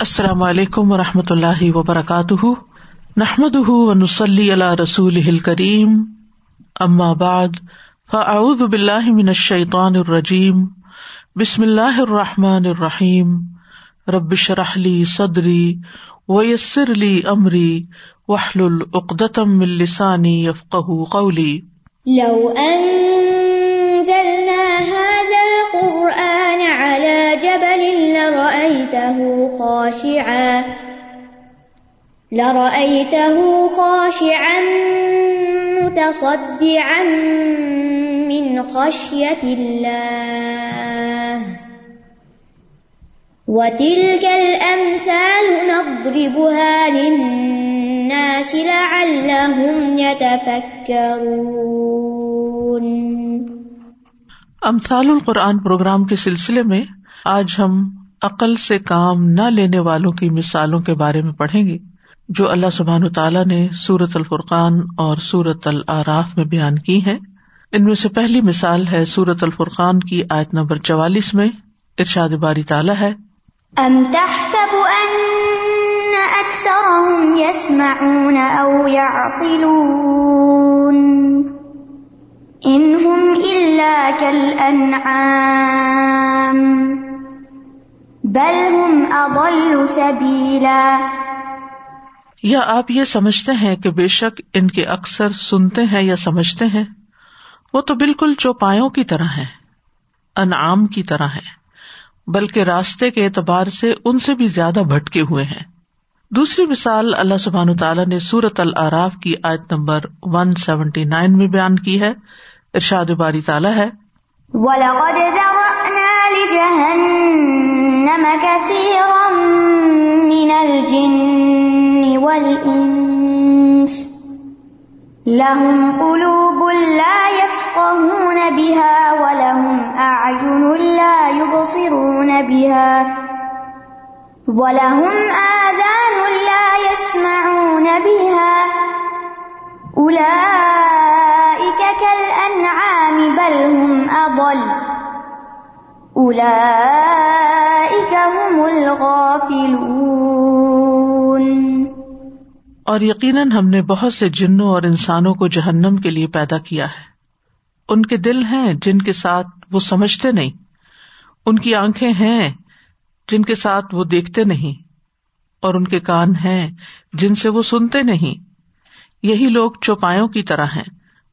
السلام علیکم و رحمۃ اللہ وبرکاتہ۔ نحمد ونسلی علیہ رسول کریم بعد، فاعوذ باللہ من الشیطان الرجیم۔ بسم اللہ الرحمٰن الرحیم۔ ربش رحلی صدری ویسر علی عمری وحل العقدم السانی یفق قولی۔ لو انزلنا لرأيته خاشعا لرأيته خاشعا متصدعا من خشية الله. وتلك الأمثال نضربها للناس لعلهم يتفكرون. امثال القرآن پروگرام کے سلسلے میں آج ہم عقل سے کام نہ لینے والوں کی مثالوں کے بارے میں پڑھیں گے، جو اللہ سبحان تعالیٰ نے سورت الفرقان اور سورت العراف میں بیان کی ہے ان میں سے پہلی مثال ہے سورت الفرقان کی آیت نمبر چوالیس میں، ارشاد باری تعالیٰ ہے۔ ام تحسب ان اکثرهم يسمعون او يعقلون انهم الا كالانعام بل هم اضل سبيلا یا آپ یہ سمجھتے ہیں کہ بے شک ان کے اکثر سنتے ہیں یا سمجھتے ہیں؟ وہ تو بالکل چوپایوں کی طرح ہے انعام کی طرح ہے بلکہ راستے کے اعتبار سے ان سے بھی زیادہ بھٹکے ہوئے ہیں۔ دوسری مثال اللہ سبحان تعالیٰ نے سورت العراف کی آیت نمبر ون سیونٹی نائن میں بیان کی ہے ارشاد باری تعالیٰ ہے۔ انما كثيرا من الجن والانس لهم قلوب لا يفقهون بها ولهم أعين لا يبصرون بها ولهم آذان لا يسمعون بها أولئك كالأنعام بل هم أضل هم الغافلون۔ اور یقیناً ہم نے بہت سے جنوں اور انسانوں کو جہنم کے لیے پیدا کیا ہے۔ ان کے دل ہیں جن کے ساتھ وہ سمجھتے نہیں۔ ان کی آنکھیں ہیں جن کے ساتھ وہ دیکھتے نہیں۔ اور ان کے کان ہیں جن سے وہ سنتے نہیں۔ یہی لوگ چوپایوں کی طرح ہیں،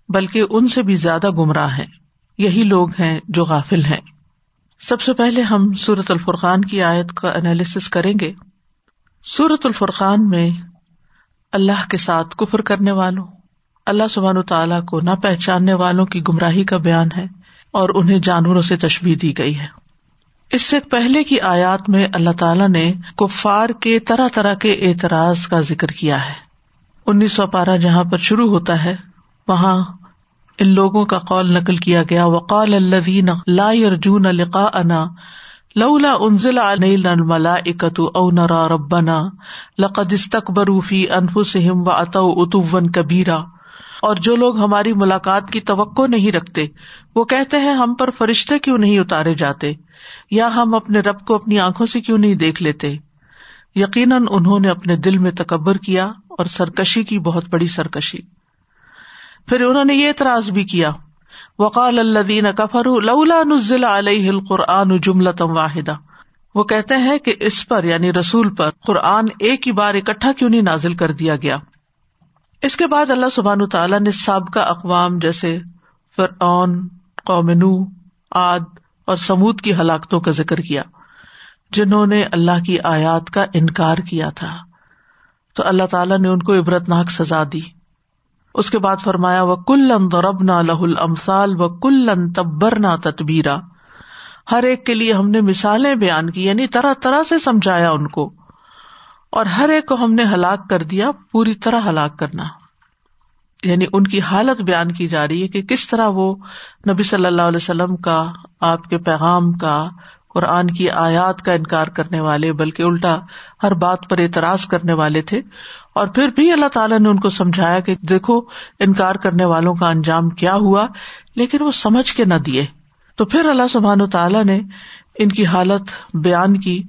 بلکہ ان سے بھی زیادہ گمراہ ہیں۔ یہی لوگ ہیں جو غافل ہیں۔ سب سے پہلے ہم سورت الفرقان کی آیت کا انالیس کریں گے۔ سورت الفرقان میں اللہ کے ساتھ کفر کرنے والوں، اللہ سبحان تعالیٰ کو نہ پہچاننے والوں کی گمراہی کا بیان ہے اور انہیں جانوروں سے تشبیح دی گئی ہے۔ اس سے پہلے کی آیات میں اللہ تعالیٰ نے کفار کے طرح طرح کے اعتراض کا ذکر کیا ہے۔ انیس سو پارہ جہاں پر شروع ہوتا ہے، وہاں ان لوگوں کا قول نقل کیا گیا۔ وقال الذین لا يرجون لقاءنا لولا انزل علينا الملائكة او نرى ربنا لقد استكبروا في انفسهم واتوا عتوا كبيرا۔ اور جو لوگ ہماری ملاقات کی توقع نہیں رکھتے، وہ کہتے ہیں ہم پر فرشتے کیوں نہیں اتارے جاتے؟ یا ہم اپنے رب کو اپنی آنکھوں سے کیوں نہیں دیکھ لیتے؟ یقیناً انہوں نے اپنے دل میں تکبر کیا اور سرکشی کی بہت بڑی سرکشی۔ پھر انہوں نے یہ اعتراض بھی کیا، وقال اللہ کفر لولا نزل علیہ القرآن جملتم واحدہ وہ کہتے ہیں کہ اس پر یعنی رسول پر قرآن ایک ہی بار اکٹھا کیوں نہیں نازل کر دیا گیا۔ اس کے بعد اللہ سبحان تعالیٰ نے سابقہ اقوام جیسے فرعون قومنو آد اور سمود کی ہلاکتوں کا ذکر کیا، جنہوں نے اللہ کی آیات کا انکار کیا تھا۔ تو اللہ تعالیٰ نے ان کو عبرتناک سزا دی۔ اس کے بعد فرمایا وہ کلن دربنا لہ المسال و کلن تبر نہ تتبیرا ہر ایک کے لیے ہم نے مثالیں بیان کی یعنی طرح طرح سے سمجھایا ان کو۔ اور ہر ایک کو ہم نے ہلاک کر دیا، پوری طرح ہلاک کرنا۔ یعنی ان کی حالت بیان کی جا رہی ہے کہ کس طرح وہ نبی صلی اللہ علیہ وسلم کا، آپ کے پیغام کا قرآن کی آیات کا انکار کرنے والے، بلکہ الٹا ہر بات پر اعتراض کرنے والے تھے۔ اور پھر بھی اللہ تعالیٰ نے ان کو سمجھایا کہ دیکھو، انکار کرنے والوں کا انجام کیا ہوا، لیکن وہ سمجھ کے نہ دیے۔ تو پھر اللہ سبحان و تعالیٰ نے ان کی حالت بیان کی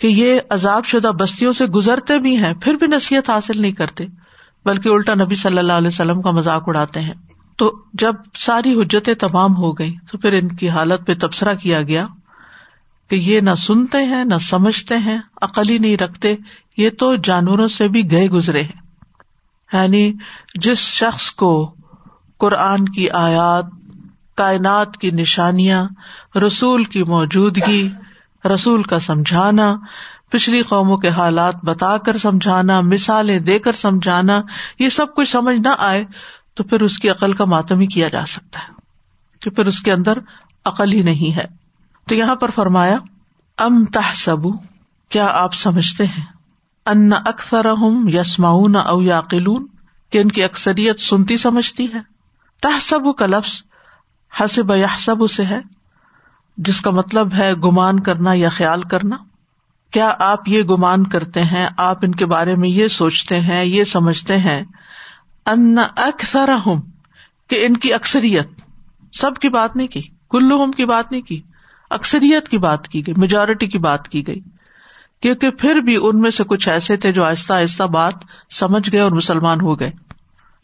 کہ یہ عذاب شدہ بستیوں سے گزرتے بھی ہیں، پھر بھی نصیحت حاصل نہیں کرتے، بلکہ الٹا نبی صلی اللہ علیہ وسلم کا مذاق اڑاتے ہیں۔ تو جب ساری حجتیں تمام ہو گئی تو پھر ان کی حالت پہ تبصرہ کیا گیا۔ کہ یہ نہ سنتے ہیں، نہ سمجھتے ہیں، عقل ہی نہیں رکھتے، یہ تو جانوروں سے بھی گئے گزرے ہیں۔ یعنی جس شخص کو قرآن کی آیات، کائنات کی نشانیاں، رسول کی موجودگی، رسول کا سمجھانا، پچھلی قوموں کے حالات بتا کر سمجھانا، مثالیں دے کر سمجھانا، یہ سب کچھ سمجھ نہ آئے، تو پھر اس کی عقل کا ماتم ہی کیا جا سکتا ہے۔ کہ پھر اس کے اندر عقل ہی نہیں ہے۔ تو یہاں پر فرمایا، ام تہ سبو کیا آپ سمجھتے ہیں؟ ان اکثر ہم یسماؤن او یا کہ ان کی اکثریت سنتی سمجھتی ہے۔ تہ سبو کا لفظ حسب یا سب سے ہے، جس کا مطلب ہے گمان کرنا یا خیال کرنا۔ کیا آپ یہ گمان کرتے ہیں؟ آپ ان کے بارے میں یہ سوچتے ہیں، یہ سمجھتے ہیں۔ ان اکثر ہوں کہ ان کی اکثریت۔ سب کی بات نہیں کی کلو ہم کی بات نہیں کی۔ اکثریت کی بات کی گئی میجورٹی کی بات کی گئی۔ کیونکہ پھر بھی ان میں سے کچھ ایسے تھے جو آہستہ آہستہ بات سمجھ گئے اور مسلمان ہو گئے۔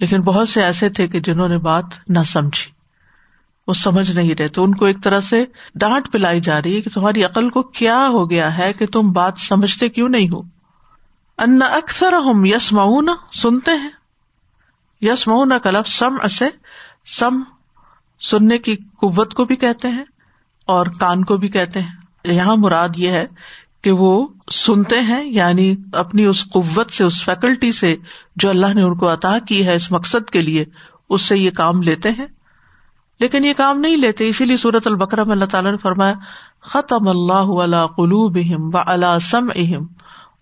لیکن بہت سے ایسے تھے کہ جنہوں نے بات نہ سمجھی، وہ سمجھ نہیں رہے۔ تو ان کو ایک طرح سے ڈانٹ پلائی جا رہی ہے کہ تمہاری عقل کو کیا ہو گیا ہے کہ تم بات سمجھتے کیوں نہیں ہو۔ ان اکثر ہم یس مئو سنتے ہیں۔ یس مئو کا لفظ سم اسے سم، سننے کی قوت کو بھی کہتے ہیں۔ اور کان کو بھی کہتے ہیں۔ یہاں مراد یہ ہے کہ وہ سنتے ہیں یعنی اپنی اس قوت سے، اس فیکلٹی سے جو اللہ نے ان کو عطا کی ہے اس مقصد کے لیے، اس سے یہ کام لیتے ہیں۔ لیکن یہ کام نہیں لیتے، اسی لیے صورت البکرا میں اللہ تعالیٰ نے فرمایا، ختم اللہ قلوب اہم و اللہ سم اہم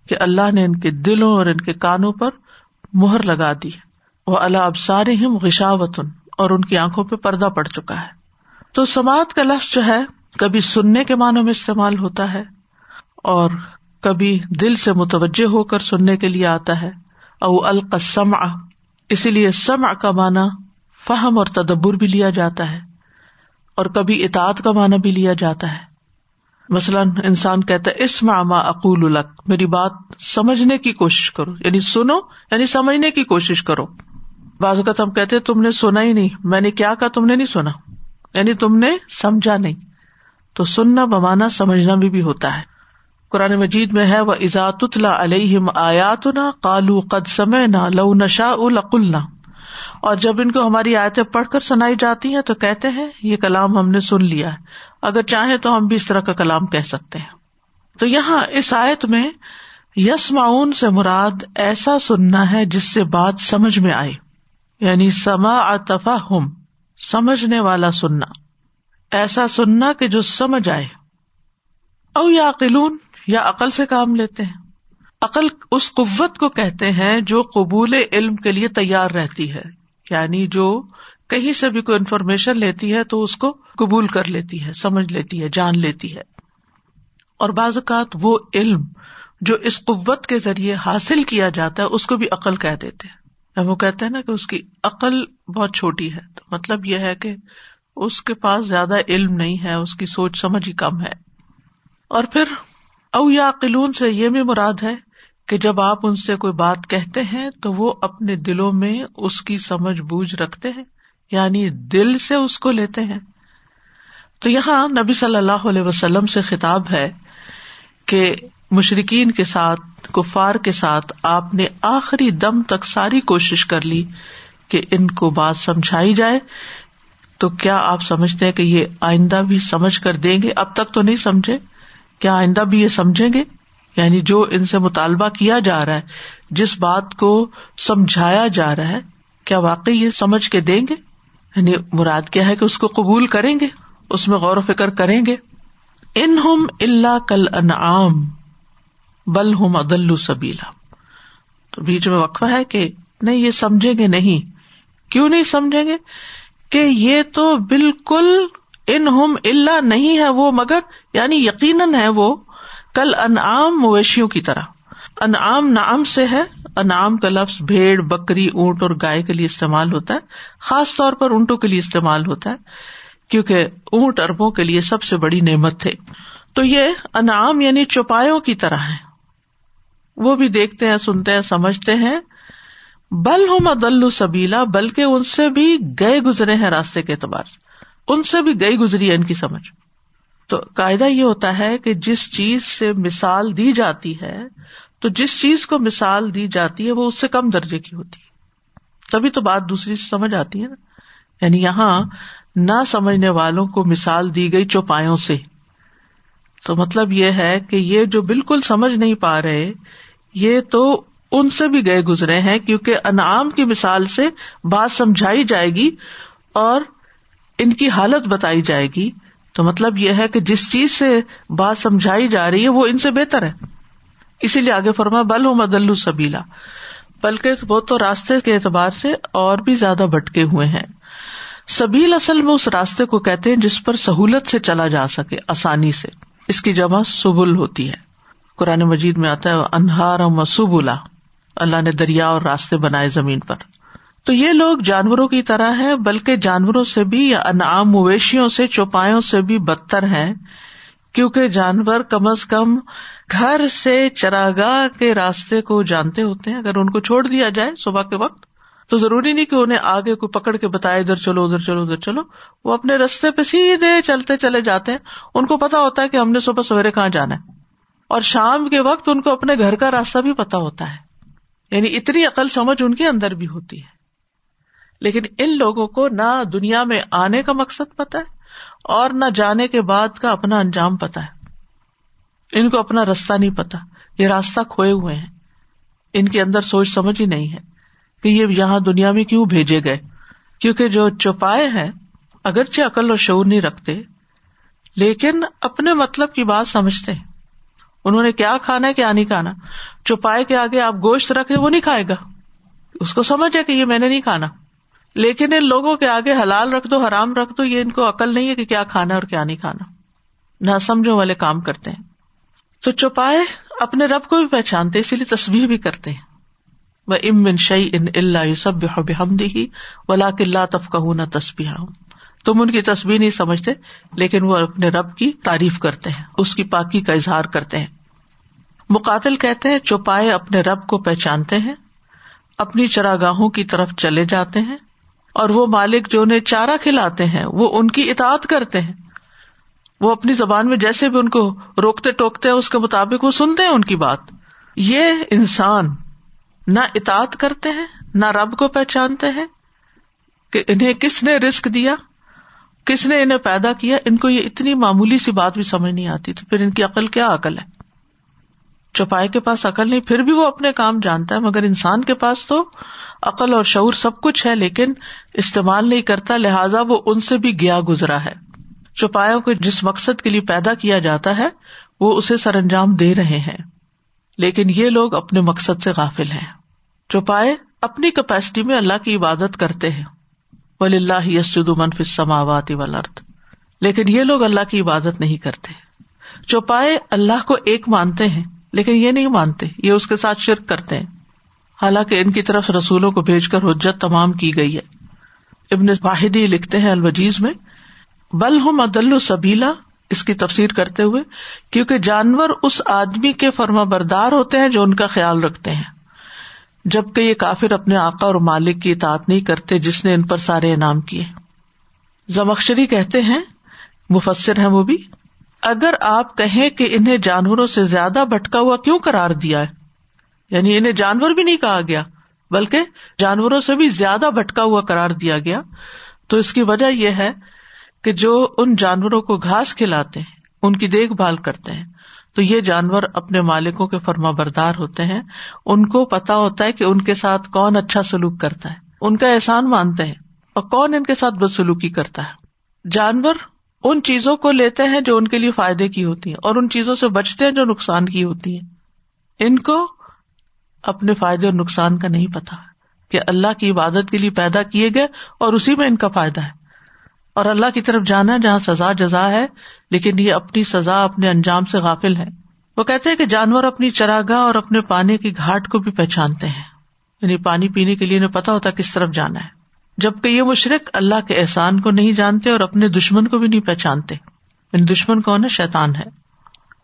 کہ اللہ نے ان کے دلوں اور ان کے کانوں پر مہر لگا دی۔ وہ اللہ ابسار غشاوتن اور ان کی آنکھوں پہ پردہ پڑ چکا ہے۔ تو سماعت کا لفظ جو ہے کبھی سننے کے معنوں میں استعمال ہوتا ہے اور کبھی دل سے متوجہ ہو کر سننے کے لیے آتا ہے، او القسم اسی لیے سم کا معنی فہم اور تدبر بھی لیا جاتا ہے اور کبھی اطاعت کا معنی بھی لیا جاتا ہے۔ مثلاً انسان کہتا ہے اس ماما اقول الق میری بات سمجھنے کی کوشش کرو یعنی سنو یعنی سمجھنے کی کوشش کرو۔ بعض اوقات ہم کہتے تم نے سنا ہی نہیں، میں نے کیا کہا، تم نے نہیں سنا یعنی تم نے سمجھا نہیں۔ تو سننا بمانا سمجھنا بھی, بھی ہوتا ہے۔ قرآن مجید میں ہے وہ ازات علیہم آیات نہ کالو قد سمے نہ لو نشا القلنا اور جب ان کو ہماری آیتیں پڑھ کر سنائی جاتی ہیں تو کہتے ہیں یہ کلام ہم نے سن لیا ہے۔ اگر چاہیں تو ہم بھی اس طرح کا کلام کہہ سکتے ہیں۔ تو یہاں اس آیت میں یس معاون سے مراد ایسا سننا ہے جس سے بات سمجھ میں آئے۔ یعنی سما اتفا ہم سمجھنے والا سننا۔ ایسا سننا کہ جو سمجھ آئے۔ او یا عقلون یا عقل سے کام لیتے ہیں۔ عقل اس قوت کو کہتے ہیں جو قبول علم کے لیے تیار رہتی ہے۔ یعنی جو کہیں سے بھی کوئی انفارمیشن لیتی ہے تو اس کو قبول کر لیتی ہے، سمجھ لیتی ہے، جان لیتی ہے۔ اور بعض اوقات وہ علم جو اس قوت کے ذریعے حاصل کیا جاتا ہے، اس کو بھی عقل کہہ دیتے ہیں۔ وہ کہتے ہیں نا کہ اس کی عقل بہت چھوٹی ہے۔ تو مطلب یہ ہے کہ اس کے پاس زیادہ علم نہیں ہے، اس کی سوچ سمجھ ہی کم ہے۔ اور پھر، او یا قلون سے یہ بھی مراد ہے کہ جب آپ ان سے کوئی بات کہتے ہیں تو وہ اپنے دلوں میں اس کی سمجھ بوجھ رکھتے ہیں یعنی دل سے اس کو لیتے ہیں۔ تو یہاں نبی صلی اللہ علیہ وسلم سے خطاب ہے کہ مشرقین کے ساتھ، کفار کے ساتھ آپ نے آخری دم تک ساری کوشش کر لی کہ ان کو بات سمجھائی جائے۔ تو کیا آپ سمجھتے ہیں کہ یہ آئندہ بھی سمجھ کر دیں گے؟ اب تک تو نہیں سمجھے۔ کیا آئندہ بھی یہ سمجھیں گے؟ یعنی جو ان سے مطالبہ کیا جا رہا ہے، جس بات کو سمجھایا جا رہا ہے، کیا واقعی یہ سمجھ کے دیں گے؟ یعنی مراد کیا ہے کہ اس کو قبول کریں گے؟ اس میں غور و فکر کریں گے؟ ان ہم اللہ کل انعام بل ہم عدل سبیلا۔ تو بیچ میں وقفہ ہے کہ نہیں، یہ سمجھیں گے نہیں۔ کیوں نہیں سمجھیں گے؟ کہ یہ تو بالکل ان ہم اللہ نہیں ہے وہ، مگر یعنی یقیناً ہے وہ، کل انعام مویشیوں کی طرح۔ انعام نعم سے ہے، انعام کا لفظ بھیڑ، بکری، اونٹ اور گائے کے لیے استعمال ہوتا ہے، خاص طور پر اونٹوں کے لیے استعمال ہوتا ہے، کیونکہ اونٹ اربوں کے لیے سب سے بڑی نعمت تھے۔ تو یہ انعام یعنی چوپایوں کی طرح ہے۔ وہ بھی دیکھتے ہیں، سنتے ہیں، سمجھتے ہیں۔ بل ہوں مدل سبیلا، بلکہ ان سے بھی گئے گزرے ہیں راستے کے اعتبار سے۔ ان سے بھی گئی گزری ہے ان کی سمجھ۔ تو قاعدہ یہ ہوتا ہے کہ جس چیز سے مثال دی جاتی ہے، تو جس چیز کو مثال دی جاتی ہے، وہ اس سے کم درجے کی ہوتی ہے۔ تبھی تو بات دوسری سے سمجھ آتی ہے نا۔ یعنی یہاں نہ سمجھنے والوں کو مثال دی گئی چوپایوں سے۔ تو مطلب یہ ہے کہ یہ جو بالکل سمجھ نہیں پا رہے، یہ تو ان سے بھی گئے گزرے ہیں کیونکہ انعام کی مثال سے بات سمجھائی جائے گی اور ان کی حالت بتائی جائے گی۔ تو مطلب یہ ہے کہ جس چیز سے بات سمجھائی جا رہی ہے وہ ان سے بہتر ہے۔ اسی لیے آگے فرما، بل مدلو سبیلا۔ بلکہ وہ تو راستے کے اعتبار سے اور بھی زیادہ بٹکے ہوئے ہیں۔ سبیل اصل میں اس راستے کو کہتے ہیں جس پر سہولت سے چلا جا سکے، آسانی سے۔ اس کی جمع سبل ہوتی ہے۔ قرآن مجید میں آتا ہے انہار مسبلا۔ اللہ نے دریا اور راستے بنائے زمین پر۔ تو یہ لوگ جانوروں کی طرح ہے بلکہ جانوروں سے بھی یا انعام مویشیوں سے، چوپایوں سے بھی بدتر ہے کیونکہ جانور کم از کم گھر سے چراگاہ کے راستے کو جانتے ہوتے ہیں۔ اگر ان کو چھوڑ دیا جائے صبح کے وقت، تو ضروری نہیں کہ انہیں آگے کو پکڑ کے بتائے ادھر چلو ادھر چلو ادھر چلو۔ وہ اپنے رستے پہ سیدھے چلتے چلے جاتے ہیں۔ ان کو پتا ہوتا ہے کہ ہم نے صبح سویرے کہاں جانا ہے۔ اور شام کے وقت ان کو اپنے گھر کا راستہ بھی پتا ہوتا ہے۔ یعنی اتنی عقل سمجھ ان کے اندر بھی ہوتی ہے۔ لیکن ان لوگوں کو نہ دنیا میں آنے کا مقصد پتا ہے اور نہ جانے کے بعد کا اپنا انجام پتا ہے۔ ان کو اپنا راستہ نہیں پتا یہ راستہ کھوئے ہوئے ہیں۔ ان کے اندر سوچ سمجھ ہی نہیں ہے کہ یہ یہاں دنیا میں کیوں بھیجے گئے۔ کیونکہ جو چوپائے ہیں، اگرچہ عقل اور شعور نہیں رکھتے، لیکن اپنے مطلب کی بات سمجھتے ہیں۔ انہوں نے کیا کھانا ہے، کیا نہیں کھانا؟ چوپائے کے آگے آپ گوشت رکھے وہ نہیں کھائے گا۔ اس کو سمجھ ہے کہ یہ میں نے نہیں کھانا۔ لیکن ان لوگوں کے آگے حلال رکھ دو، حرام رکھ دو، یہ ان کو عقل نہیں ہے کہ کیا کھانا اور کیا نہیں کھانا۔ نہ سمجھو والے کام کرتے ہیں۔ تو چوپائے اپنے رب کو بھی پہچانتے، اسی لیے تصویر بھی کرتے ہیں۔ وہ ام شعی ان اللہ سب ہم دی ولا کلّہ تفقہ نہ تصبیح تم ان کی تصویر نہیں سمجھتے، لیکن وہ اپنے رب کی تعریف کرتے ہیں، اس کی پاکی کا اظہار کرتے ہیں۔ مقاتل کہتے ہیں، چوپائے اپنے رب کو پہچانتے ہیں، اپنی چراگاہوں کی طرف چلے جاتے ہیں، اور وہ مالک جو انہیں چارہ کھلاتے ہیں، وہ ان کی اطاعت کرتے ہیں۔ وہ اپنی زبان میں جیسے بھی ان کو روکتے ٹوکتے ہیں، اس کے مطابق وہ سنتے ہیں ان کی بات۔ یہ انسان نہ اطاعت کرتے ہیں، نہ رب کو پہچانتے ہیں کہ انہیں کس نے رسک دیا، کس نے انہیں پیدا کیا۔ ان کو یہ اتنی معمولی سی بات بھی سمجھ نہیں آتی، تو پھر ان کی عقل کیا عقل ہے؟ چوپائے کے پاس عقل نہیں، پھر بھی وہ اپنے کام جانتا ہے، مگر انسان کے پاس تو عقل اور شعور سب کچھ ہے، لیکن استعمال نہیں کرتا، لہٰذا وہ ان سے بھی گیا گزرا ہے۔ چوپایوں کو جس مقصد کے لیے پیدا کیا جاتا ہے، وہ اسے سر انجام دے رہے ہیں۔ لیکن یہ لوگ اپنے مقصد سے غافل ہیں۔ چوپائے اپنی کیپیسٹی میں اللہ کی عبادت کرتے ہیں۔ ولی اللہ یسد منفی سماوات ولرد لیکن یہ لوگ اللہ کی عبادت نہیں کرتے۔ چوپائے اللہ کو ایک مانتے ہیں۔ لیکن یہ نہیں مانتے، یہ اس کے ساتھ شرک کرتے ہیں۔ حالانکہ ان کی طرف رسولوں کو بھیج کر حجت تمام کی گئی ہے۔ ابن واحدی لکھتے ہیں الوجیز میں، بل ہوں مدل سبیلا، اس کی تفسیر کرتے ہوئے، کیونکہ جانور اس آدمی کے فرما بردار ہوتے ہیں جو ان کا خیال رکھتے ہیں۔ جبکہ یہ کافر اپنے آقا اور مالک کی اطاعت نہیں کرتے جس نے ان پر سارے انعام کیے۔ زمخشری کہتے ہیں، مفسر ہیں وہ بھی اگر آپ کہیں کہ انہیں جانوروں سے زیادہ بھٹکا ہوا کیوں کرار دیا ہے؟ یعنی انہیں جانور بھی نہیں کہا گیا، بلکہ جانوروں سے بھی زیادہ بھٹکا ہوا کرار دیا گیا۔ تو اس کی وجہ یہ ہے کہ جو ان جانوروں کو گھاس کھلاتے ہیں، ان کی دیکھ بھال کرتے ہیں، تو یہ جانور اپنے مالکوں کے فرما بردار ہوتے ہیں۔ ان کو پتا ہوتا ہے کہ ان کے ساتھ کون اچھا سلوک کرتا ہے۔ ان کا احسان مانتے ہیں اور کون ان کے ساتھ بد سلوکی کرتا ہے۔ جانور ان چیزوں کو لیتے ہیں جو ان کے لیے فائدے کی ہوتی ہیں اور ان چیزوں سے بچتے ہیں جو نقصان کی ہوتی ہیں۔ ان کو اپنے فائدے اور نقصان کا نہیں پتا کہ اللہ کی عبادت کے لیے پیدا کیے گئے اور اسی میں ان کا فائدہ ہے۔ اور اللہ کی طرف جانا ہے جہاں سزا جزا ہے، لیکن یہ اپنی سزا اپنے انجام سے غافل ہے۔ وہ کہتے ہیں کہ جانور اپنی چراگاہ اور اپنے پانی کی گھاٹ کو بھی پہچانتے ہیں۔ یعنی پانی پینے کے لیے انہیں پتا ہوتا کس طرف جانا ہے۔ جبکہ یہ مشرق اللہ کے احسان کو نہیں جانتے اور اپنے دشمن کو بھی نہیں پہچانتے۔ یعنی دشمن کون ہے؟ شیتان ہے۔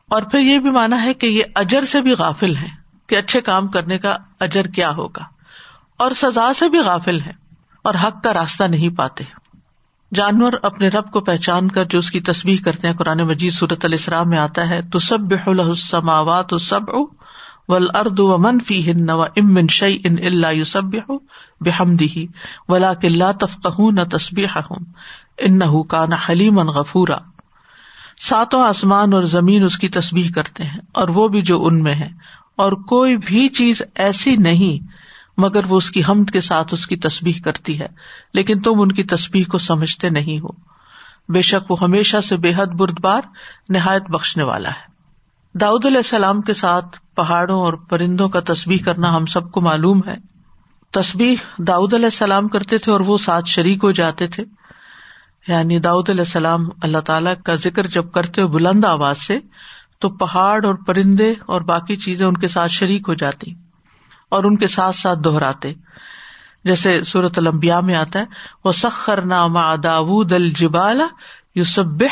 اور پھر یہ بھی مانا ہے کہ یہ اجر سے بھی غافل ہے کہ اچھے کام کرنے کا اجر کیا ہوگا۔ اور سزا سے بھی غافل ہے اور حق کا راستہ نہیں پاتے۔ جانور اپنے رب کو پہچان کر جو اس کی تصویر کرتے ہیں۔ قرآن مجید صورت السلام میں آتا ہے تو سب بحلسماوات سب و و امن شعی ان اللہ یو سب بحمدی ولا کلّہ تفق نہ تصبیح ہوں ان نہ حلیم غفورا۔ ساتوں آسمان اور زمین اس کی تصویر کرتے ہیں، اور وہ بھی جو ان میں ہے۔ اور کوئی بھی چیز ایسی نہیں، مگر وہ اس کی حمد کے ساتھ اس کی تصبیح کرتی ہے، لیکن تم ان کی تصبیح کو سمجھتے نہیں ہو۔ بے شک وہ ہمیشہ سے بے حد بردبار، نہایت بخشنے والا ہے۔ داؤد علیہ السلام کے ساتھ پہاڑوں اور پرندوں کا تصبیح کرنا ہم سب کو معلوم ہے۔ تصبیح داؤد علیہ السلام کرتے تھے اور وہ ساتھ شریک ہو جاتے تھے۔ یعنی داؤد علیہ السلام اللہ تعالیٰ کا ذکر جب کرتے ہو بلند آواز سے تو پہاڑ اور پرندے اور باقی چیزیں ان کے ساتھ شریک ہو جاتی اور ان کے ساتھ ساتھ دہراتے۔ جیسے صورت المبیا میں آتا ہے وہ سخر نامہ داود الجبال یوسب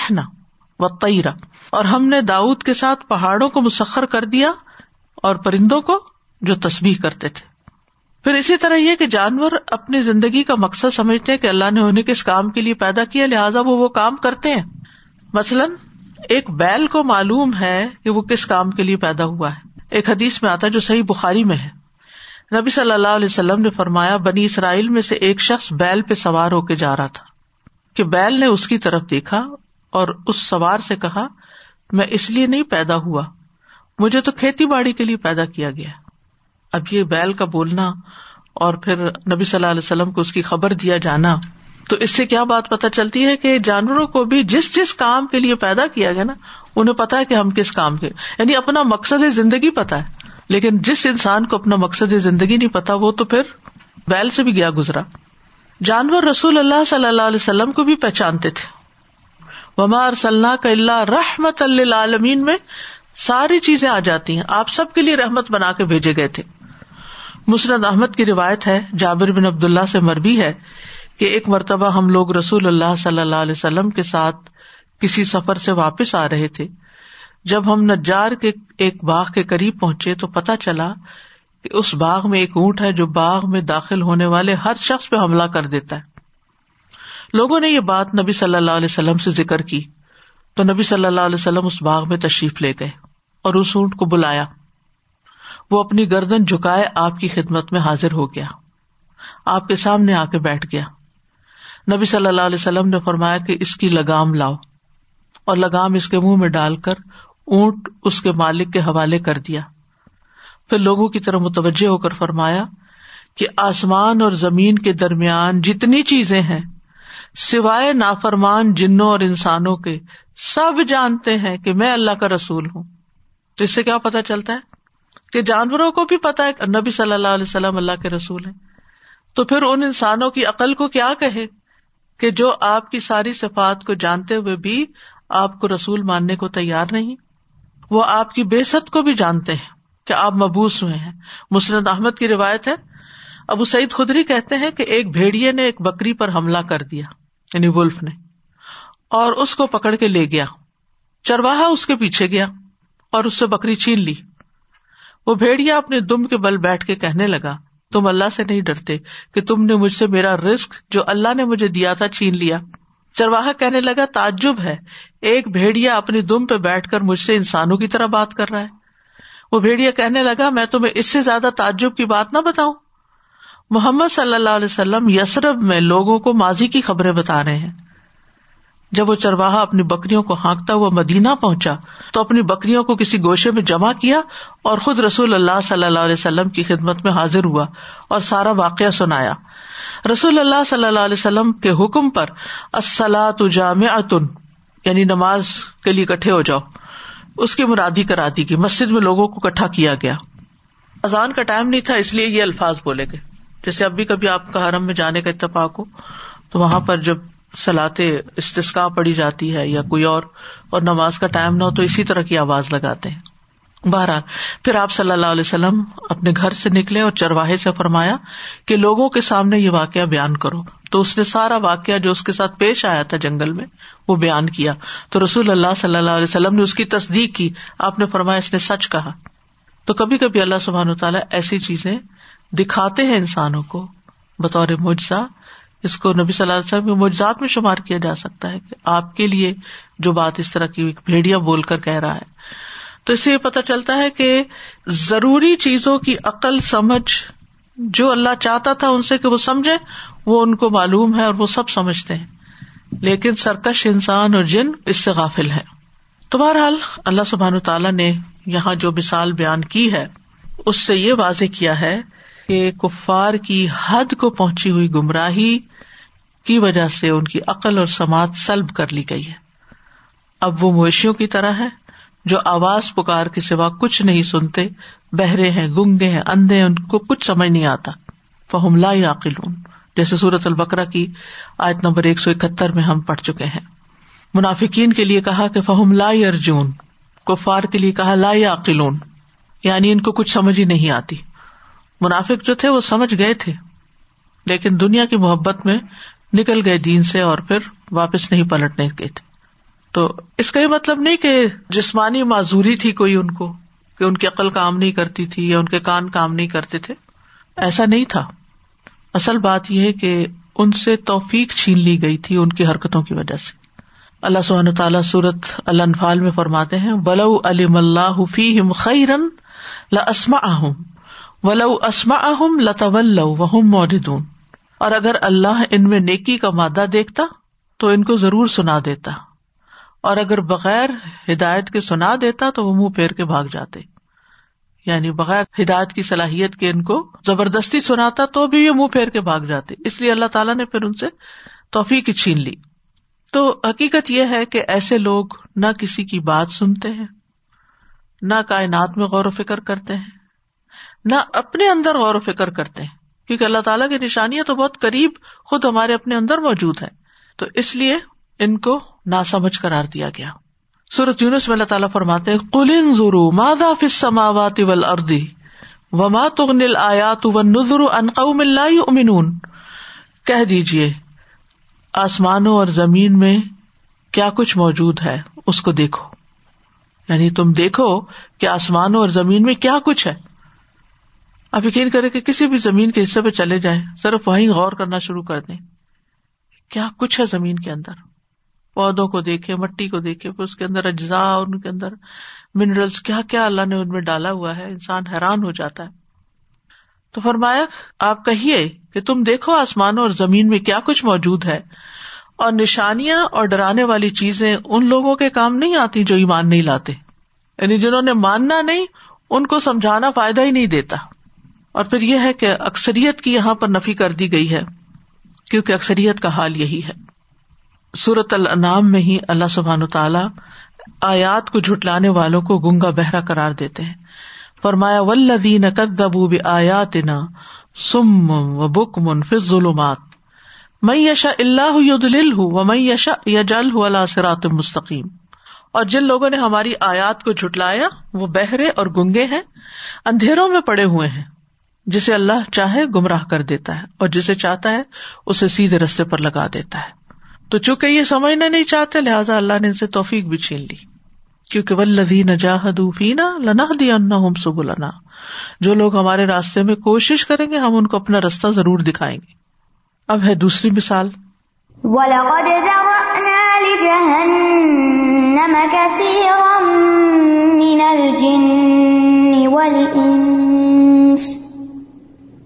و تیرا اور ہم نے داود کے ساتھ پہاڑوں کو مسخر کر دیا اور پرندوں کو جو تصبیح کرتے تھے۔ پھر اسی طرح یہ کہ جانور اپنی زندگی کا مقصد سمجھتے کہ اللہ نے انہیں کس کام کے لیے پیدا کیا، لہٰذا وہ وہ کام کرتے ہیں۔ مثلاً ایک بیل کو معلوم ہے کہ وہ کس کام کے لیے پیدا ہوا ہے۔ ایک حدیث میں آتا ہے جو صحیح بخاری میں ہے۔ نبی صلی اللہ علیہ وسلم نے فرمایا، بنی اسرائیل میں سے ایک شخص بیل پہ سوار ہو کے جا رہا تھا کہ بیل نے اس کی طرف دیکھا اور اس سوار سے کہا میں اس لیے نہیں پیدا ہوا۔ مجھے تو کھیتی باڑی کے لیے پیدا کیا گیا۔ اب یہ بیل کا بولنا اور پھر نبی صلی اللہ علیہ وسلم کو اس کی خبر دیا جانا، تو اس سے کیا بات پتا چلتی ہے کہ جانوروں کو بھی جس جس کام کے لیے پیدا کیا گیا نا، انہیں پتا ہے کہ ہم کس کام کے یعنی اپنا مقصد زندگی پتا ہے۔ لیکن جس انسان کو اپنا مقصد زندگی نہیں پتا وہ تو پھر بیل سے بھی گیا گزرا۔ جانور رسول اللہ صلی اللہ علیہ وسلم کو بھی پہچانتے تھے۔ ومار صلاح کا اللہ رحمت اللہ میں ساری چیزیں آ جاتی ہیں۔ آپ سب کے لیے رحمت بنا کے بھیجے گئے تھے۔ مسرد احمد کی روایت ہے، جابر بن عبد اللہ سے مربی ہے کہ ایک مرتبہ ہم لوگ رسول اللہ صلی اللہ علیہ وسلم کے ساتھ کسی سفر سے واپس آ رہے تھے۔ جب ہم نجار کے ایک باغ کے قریب پہنچے تو پتا چلا کہ اس باغ میں ایک اونٹ ہے جو باغ میں داخل ہونے والے ہر شخص پہ حملہ کر دیتا ہے۔ لوگوں نے یہ بات نبی صلی اللہ علیہ وسلم سے ذکر کی تو نبی صلی اللہ علیہ وسلم اس باغ میں تشریف لے گئے اور اس اونٹ کو بلایا۔ وہ اپنی گردن جھکائے آپ کی خدمت میں حاضر ہو گیا۔ آپ کے سامنے آ کے بیٹھ گیا۔ نبی صلی اللہ علیہ وسلم نے فرمایا کہ اس کی لگام لاؤ اور لگام اس کے منہ میں ڈال کر اونٹ اس کے مالک کے حوالے کر دیا۔ پھر لوگوں کی طرح متوجہ ہو کر فرمایا کہ آسمان اور زمین کے درمیان جتنی چیزیں ہیں سوائے نافرمان جنوں اور انسانوں کے، سب جانتے ہیں کہ میں اللہ کا رسول ہوں۔ تو اس سے کیا پتا چلتا ہے؟ کہ جانوروں کو بھی پتا ہے نبی صلی اللہ علیہ وسلم اللہ کے رسول ہیں۔ تو پھر ان انسانوں کی عقل کو کیا کہے؟ کہ جو آپ کی ساری صفات کو جانتے ہوئے بھی آپ کو رسول ماننے کو تیار نہیں، وہ آپ کی بے ست کو بھی جانتے ہیں کہ آپ مبوس ہوئے ہیں۔ مسرت احمد کی روایت ہے، ابو سعید خدری کہتے ہیں کہ ایک بھیڑیے نے ایک بکری پر حملہ کر دیا۔ یعنی ولف نے، اور اس کو پکڑ کے لے گیا۔ چرواہا اس کے پیچھے گیا اور اس سے بکری چھین لی۔ وہ بھیڑیا اپنے دم کے بل بیٹھ کے کہنے لگا، تم اللہ سے نہیں ڈرتے کہ تم نے مجھ سے میرا رسک جو اللہ نے مجھے دیا تھا چھین لیا۔ چرواہا کہنے لگا، تعجب ہے، ایک بھیڑیا اپنی دم پہ بیٹھ کر مجھ سے انسانوں کی طرح بات کر رہا ہے۔ وہ بھیڑیا کہنے لگا، میں تمہیں اس سے زیادہ تعجب کی بات نہ بتاؤں۔ محمد صلی اللہ علیہ وسلم یسرب میں لوگوں کو ماضی کی خبریں بتا رہے ہیں۔ جب وہ چرواہا اپنی بکریوں کو ہانکتا ہوا مدینہ پہنچا، تو اپنی بکریوں کو کسی گوشے میں جمع کیا اور خود رسول اللہ صلی اللہ علیہ وسلم کی خدمت میں حاضر ہوا اور سارا واقعہ سنایا۔ رسول اللہ صلی اللہ علیہ وسلم کے حکم پر اسلط جامع یعنی نماز کے لیے کٹھے ہو جاؤ۔ اس کی مرادی کرا دی گئی مسجد میں لوگوں کو کٹھا کیا گیا۔ اذان کا ٹائم نہیں تھا، اس لیے یہ الفاظ بولے گئے۔ جیسے اب بھی کبھی آپ کا حرم میں جانے کا اتفاق ہو، تو وہاں پر جب سلاتے استسکا پڑی جاتی ہے یا کوئی اور اور نماز کا ٹائم نہ ہو، تو اسی طرح کی آواز لگاتے ہیں۔ بہرحال، پھر آپ صلی اللہ علیہ وسلم اپنے گھر سے نکلے اور چرواہے سے فرمایا کہ لوگوں کے سامنے یہ واقعہ بیان کرو۔ تو اس نے سارا واقعہ جو اس کے ساتھ پیش آیا تھا جنگل میں، وہ بیان کیا۔ تو رسول اللہ صلی اللہ علیہ وسلم نے اس کی تصدیق کی۔ آپ نے فرمایا، اس نے سچ کہا۔ تو کبھی کبھی اللہ سبحان تعالیٰ ایسی چیزیں دکھاتے ہیں انسانوں کو بطور مجزا اس کو نبی صلی اللہ علیہ وسلم کے معجزات میں شمار کیا جا سکتا ہے کہ آپ کے لیے جو بات اس طرح کی بھیڑیا بول کر کہہ رہا ہے۔ تو اس سے یہ پتا چلتا ہے کہ ضروری چیزوں کی عقل، سمجھ جو اللہ چاہتا تھا ان سے کہ وہ سمجھے وہ ان کو معلوم ہے اور وہ سب سمجھتے ہیں۔ لیکن سرکش انسان اور جن اس سے غافل ہے تو بہرحال اللہ سبحان تعالیٰ نے یہاں جو مثال بیان کی ہے، اس سے یہ واضح کیا ہے کہ کفار کی حد کو پہنچی ہوئی گمراہی کی وجہ سے ان کی عقل اور سماعت سلب کر لی گئی ہے۔ اب وہ مویشیوں کی طرح ہے، جو آواز پکار کے سوا کچھ نہیں سنتے، بہرے ہیں، گنگے ہیں، اندھے ان کو کچھ سمجھ نہیں آتا۔ فہم لا عقل جیسے سورت البکرا کی آیت نمبر ایک سو اکہتر میں ہم پڑھ چکے ہیں۔ منافقین کے لیے کہا کہ فہم لا ارجون کفار کے لیے کہا لا عقلون یعنی ان کو کچھ سمجھ ہی نہیں آتی۔ منافق جو تھے وہ سمجھ گئے تھے، لیکن دنیا کی محبت میں نکل گئے دین سے اور پھر واپس نہیں پلٹنے گئے تھے۔ تو اس کا یہ مطلب نہیں کہ جسمانی معذوری تھی کوئی ان کو، کہ ان کی عقل کام نہیں کرتی تھی یا ان کے کان کام نہیں کرتے تھے۔ ایسا نہیں تھا۔ اصل بات یہ ہے کہ ان سے توفیق چھین لی گئی تھی ان کی حرکتوں کی وجہ سے۔ اللہ سبحان تعالیٰ سورت الفال میں فرماتے ہیں، بلو علم اللہ فیم خیرن لسما ولو اسما اہم لطول وہ مودون اور اگر اللہ ان میں نیکی کا مادہ دیکھتا تو ان کو ضرور سنا دیتا۔ اور اگر بغیر ہدایت کے سنا دیتا تو وہ منہ پھیر کے بھاگ جاتے۔ یعنی بغیر ہدایت کی صلاحیت کے ان کو زبردستی سناتا تو بھی یہ منہ پھیر کے بھاگ جاتے۔ اس لیے اللہ تعالیٰ نے پھر ان سے توفیق چھین لی۔ تو حقیقت یہ ہے کہ ایسے لوگ نہ کسی کی بات سنتے ہیں، نہ کائنات میں غور و فکر کرتے ہیں۔ نہ اپنے اندر غور و فکر کرتے ہیں۔ کیونکہ اللہ تعالیٰ کی نشانیاں تو بہت قریب خود ہمارے اپنے اندر موجود ہے تو اس لیے ان کو نا سمجھ کرار دیا گیا۔ سورت یونس میں اللہ تعالیٰ فرماتے کلین ضرو مادا فسماوات ول اردی وما تغنل آیات و نظر انقوم اللہ امنون کہہ دیجیے آسمانوں اور زمین میں کیا کچھ موجود ہے؟ اس کو دیکھو۔ یعنی تم دیکھو کہ آسمانوں اور زمین میں کیا کچھ ہے۔ آپ یقین کرے کہ کسی بھی زمین کے حصے پہ چلے جائیں، صرف وہیں غور کرنا شروع کر دیں۔ کیا کچھ ہے زمین کے اندر؟ پودوں کو دیکھے مٹی کو دیکھے پھر اس کے اندر اجزا ان کے اندر منرلس کیا کیا اللہ نے ان میں ڈالا ہوا ہے؟ انسان حیران ہو جاتا ہے۔ تو فرمایا، آپ کہیے کہ تم دیکھو آسمانوں اور زمین میں کیا کچھ موجود ہے۔ اور نشانیاں اور ڈرانے والی چیزیں ان لوگوں کے کام نہیں آتی جو ایمان نہیں لاتے۔ یعنی جنہوں نے ماننا نہیں، ان کو سمجھانا فائدہ ہی نہیں دیتا۔ اور پھر یہ ہے کہ اکثریت کی یہاں پر نفی کر دی گئی ہے، کیونکہ اکثریت کا حال یہی ہے۔ سورت النام میں ہی اللہ سبحان تعالیٰ آیات کو جھٹلانے والوں کو گنگا بہرا کرار دیتے ہیں۔ فرمایا ولدین کدبو آیات نا سم و بک من فض ظلمات میں یشا اللہ یدل ہوں و میں یشا یجل ہُ اللہ سرات مستقیم اور جن لوگوں نے ہماری آیات کو جھٹلایا، وہ بہرے اور گنگے ہیں، اندھیروں میں پڑے ہوئے ہیں۔ جسے اللہ چاہے گمراہ کر دیتا ہے اور جسے چاہتا ہے اسے سیدھے رستے پر لگا دیتا ہے۔ تو چونکہ یہ سمجھنا نہیں چاہتے، لہٰذا اللہ نے ان سے توفیق بھی چھین لی۔ کیونکہ ولدی فینا لنا دیا ہم سب لنا جو لوگ ہمارے راستے میں کوشش کریں گے، ہم ان کو اپنا راستہ ضرور دکھائیں گے۔ اب ہے دوسری مثال۔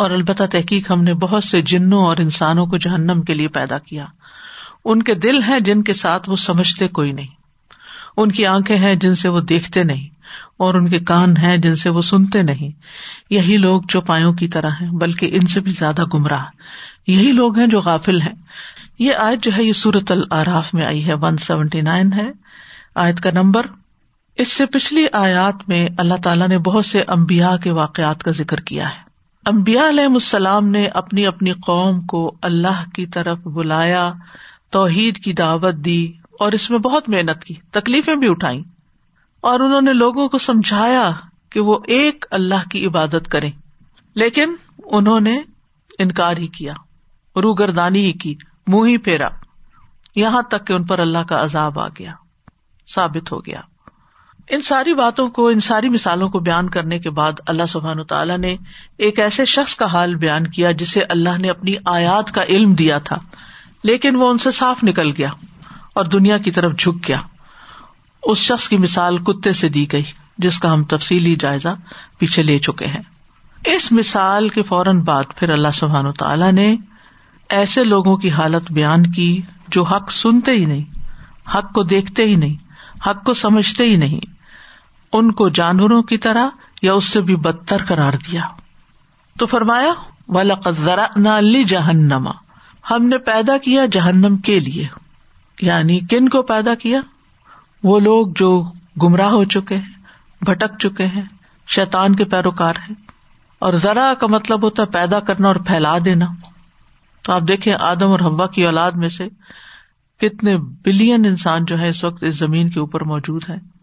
اور البتہ تحقیق ہم نے بہت سے جنوں اور انسانوں کو جہنم کے لیے پیدا کیا۔ ان کے دل ہیں جن کے ساتھ وہ سمجھتے کوئی نہیں۔ ان کی آنکھیں ہیں جن سے وہ دیکھتے نہیں۔ اور ان کے کان ہیں جن سے وہ سنتے نہیں۔ یہی لوگ جو پایوں کی طرح ہیں، بلکہ ان سے بھی زیادہ گمراہ۔ یہی لوگ ہیں جو غافل ہیں۔ یہ آیت جو ہے، یہ سورت العراف میں آئی ہے ون سیونٹی نائن ہے۔ آیت کا نمبر۔ اس سے پچھلی آیات میں اللہ تعالیٰ نے بہت سے امبیا کے واقعات کا ذکر کیا ہے۔ امبیا علیہ السلام نے اپنی اپنی قوم کو اللہ کی طرف بلایا، توحید کی دعوت دی اور اس میں بہت محنت کی، تکلیفیں بھی اٹھائی اور انہوں نے لوگوں کو سمجھایا کہ وہ ایک اللہ کی عبادت کرے لیکن انہوں نے انکار ہی کیا، روگردانی ہی کی، منہ ہی پھیرا۔ یہاں تک کہ ان پر اللہ کا عذاب آ گیا، ثابت ہو گیا۔ ان ساری باتوں کو، ان ساری مثالوں کو بیان کرنے کے بعد اللہ سبحان تعالیٰ نے ایک ایسے شخص کا حال بیان کیا جسے اللہ نے اپنی آیات کا علم دیا تھا، لیکن وہ ان سے صاف نکل گیا اور دنیا کی طرف جھک گیا۔ اس شخص کی مثال کتے سے دی گئی، جس کا ہم تفصیلی جائزہ پیچھے لے چکے ہیں۔ اس مثال کے فوراً بعد پھر اللہ سبحان تعالیٰ نے ایسے لوگوں کی حالت بیان کی جو حق سنتے ہی نہیں، حق کو دیکھتے ہی نہیں، حق کو سمجھتے ہی نہیں۔ ان کو جانوروں کی طرح یا اس سے بھی بدتر کرار دیا۔ تو فرمایا والا قزرا جہنما ہم نے پیدا کیا جہنم کے لیے۔ یعنی کن کو پیدا کیا؟ وہ لوگ جو گمراہ ہو چکے ہیں، بھٹک چکے ہیں شیتان کے پیروکار ہیں۔ اور ذرا کا مطلب ہوتا ہے پیدا کرنا اور پھیلا دینا۔ تو آپ دیکھیں آدم اور ہوا کی اولاد میں سے کتنے بلین انسان جو ہے اس وقت اس زمین کے اوپر موجود ہے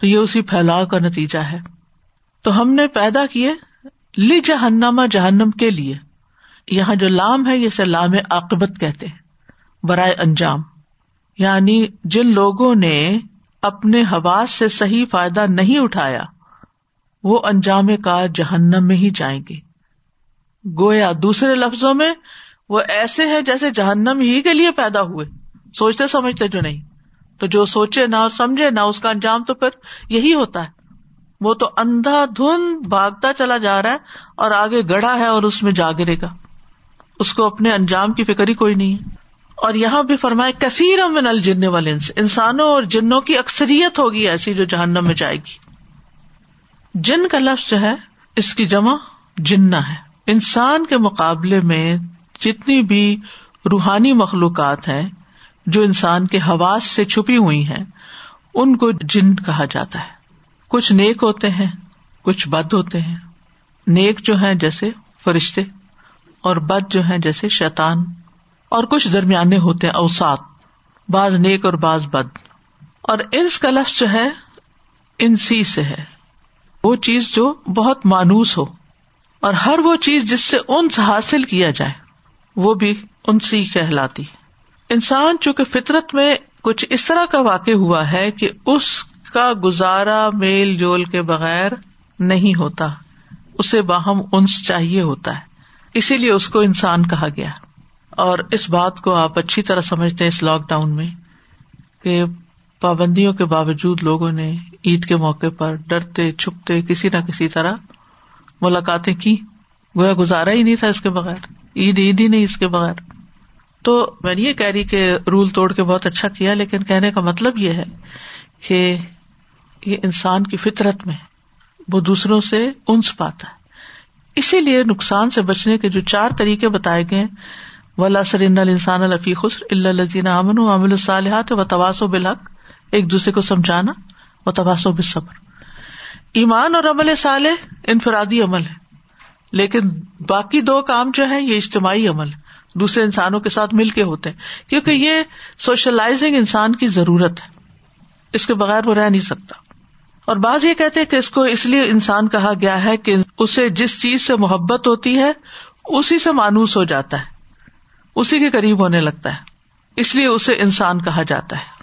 تو یہ اسی پھیلاؤ کا نتیجہ ہے۔ تو ہم نے پیدا کیے لی جہنما جہنم کے لیے۔ یہاں جو لام ہے، یہ لام عاقبت کہتے ہیں، برائے انجام۔ یعنی جن لوگوں نے اپنے حواس سے صحیح فائدہ نہیں اٹھایا، وہ انجام کا جہنم میں ہی جائیں گے۔ گویا دوسرے لفظوں میں وہ ایسے ہیں جیسے جہنم ہی کے لیے پیدا ہوئے۔ سوچتے سمجھتے جو نہیں۔ تو جو سوچے نہ اور سمجھے نہ اس کا انجام تو پھر یہی ہوتا ہے۔ وہ تو اندھا دھن بھاگتا چلا جا رہا ہے اور آگے گڑھا ہے اور اس میں جا گرے گا۔ اس کو اپنے انجام کی فکر ہی کوئی نہیں ہے۔ اور یہاں بھی فرمائے کثیر امن الجن والے انسانوں اور جنوں کی اکثریت ہوگی ایسی جو جہنم میں جائے گی۔ جن کا لفظ جو ہے، اس کی جمع جنا ہے۔ انسان کے مقابلے میں جتنی بھی روحانی مخلوقات ہیں جو انسان کے حواس سے چھپی ہوئی ہیں، ان کو جن کہا جاتا ہے۔ کچھ نیک ہوتے ہیں، کچھ بد ہوتے ہیں۔ نیک جو ہے جیسے فرشتے، اور بد جو ہے جیسے شیتان اور کچھ درمیانے ہوتے ہیں اوسات بعض نیک اور بعض بد۔ اور انس کا لفظ جو ہے انسی سے ہے۔ وہ چیز جو بہت مانوس ہو۔ اور ہر وہ چیز جس سے انس حاصل کیا جائے، وہ بھی انسی کہلاتی۔ ہے انسان چونکہ فطرت میں کچھ اس طرح کا واقع ہوا ہے کہ اس کا گزارا میل جول کے بغیر نہیں ہوتا، اسے باہم انس چاہیے ہوتا ہے۔ اسی لیے اس کو انسان کہا گیا۔ اور اس بات کو آپ اچھی طرح سمجھتے ہیں اس لاک ڈاؤن میں کہ پابندیوں کے باوجود لوگوں نے عید کے موقع پر ڈرتے، چھپتے، کسی نہ کسی طرح ملاقاتیں کی۔ گویا گزارا ہی نہیں تھا اس کے بغیر۔ عید عید ہی نہیں اس کے بغیر۔ تو میں یہ کہہ رہی کہ رول توڑ کے بہت اچھا کیا، لیکن کہنے کا مطلب یہ ہے کہ یہ انسان کی فطرت میں وہ دوسروں سے انس پاتا ہے۔ اسی لیے نقصان سے بچنے کے جو چار طریقے بتائے گئے ولا سر انسان الفی خسر اللہ لذین امن عامل الصالحات و تواس و بالحق۔ ایک دوسرے کو سمجھانا و تواس و بصبر ایمان اور عمل صالح انفرادی عمل ہے، لیکن باقی دو کام جو ہے یہ اجتماعی عمل ہے۔ دوسرے انسانوں کے ساتھ مل کے ہوتے ہیں۔ کیونکہ یہ سوشلائزنگ انسان کی ضرورت ہے۔ اس کے بغیر وہ رہ نہیں سکتا۔ اور بعض یہ کہتے کہ اس کو اس لیے انسان کہا گیا ہے کہ اسے جس چیز سے محبت ہوتی ہے، اسی سے مانوس ہو جاتا ہے۔ اسی کے قریب ہونے لگتا ہے۔ اس لیے اسے انسان کہا جاتا ہے۔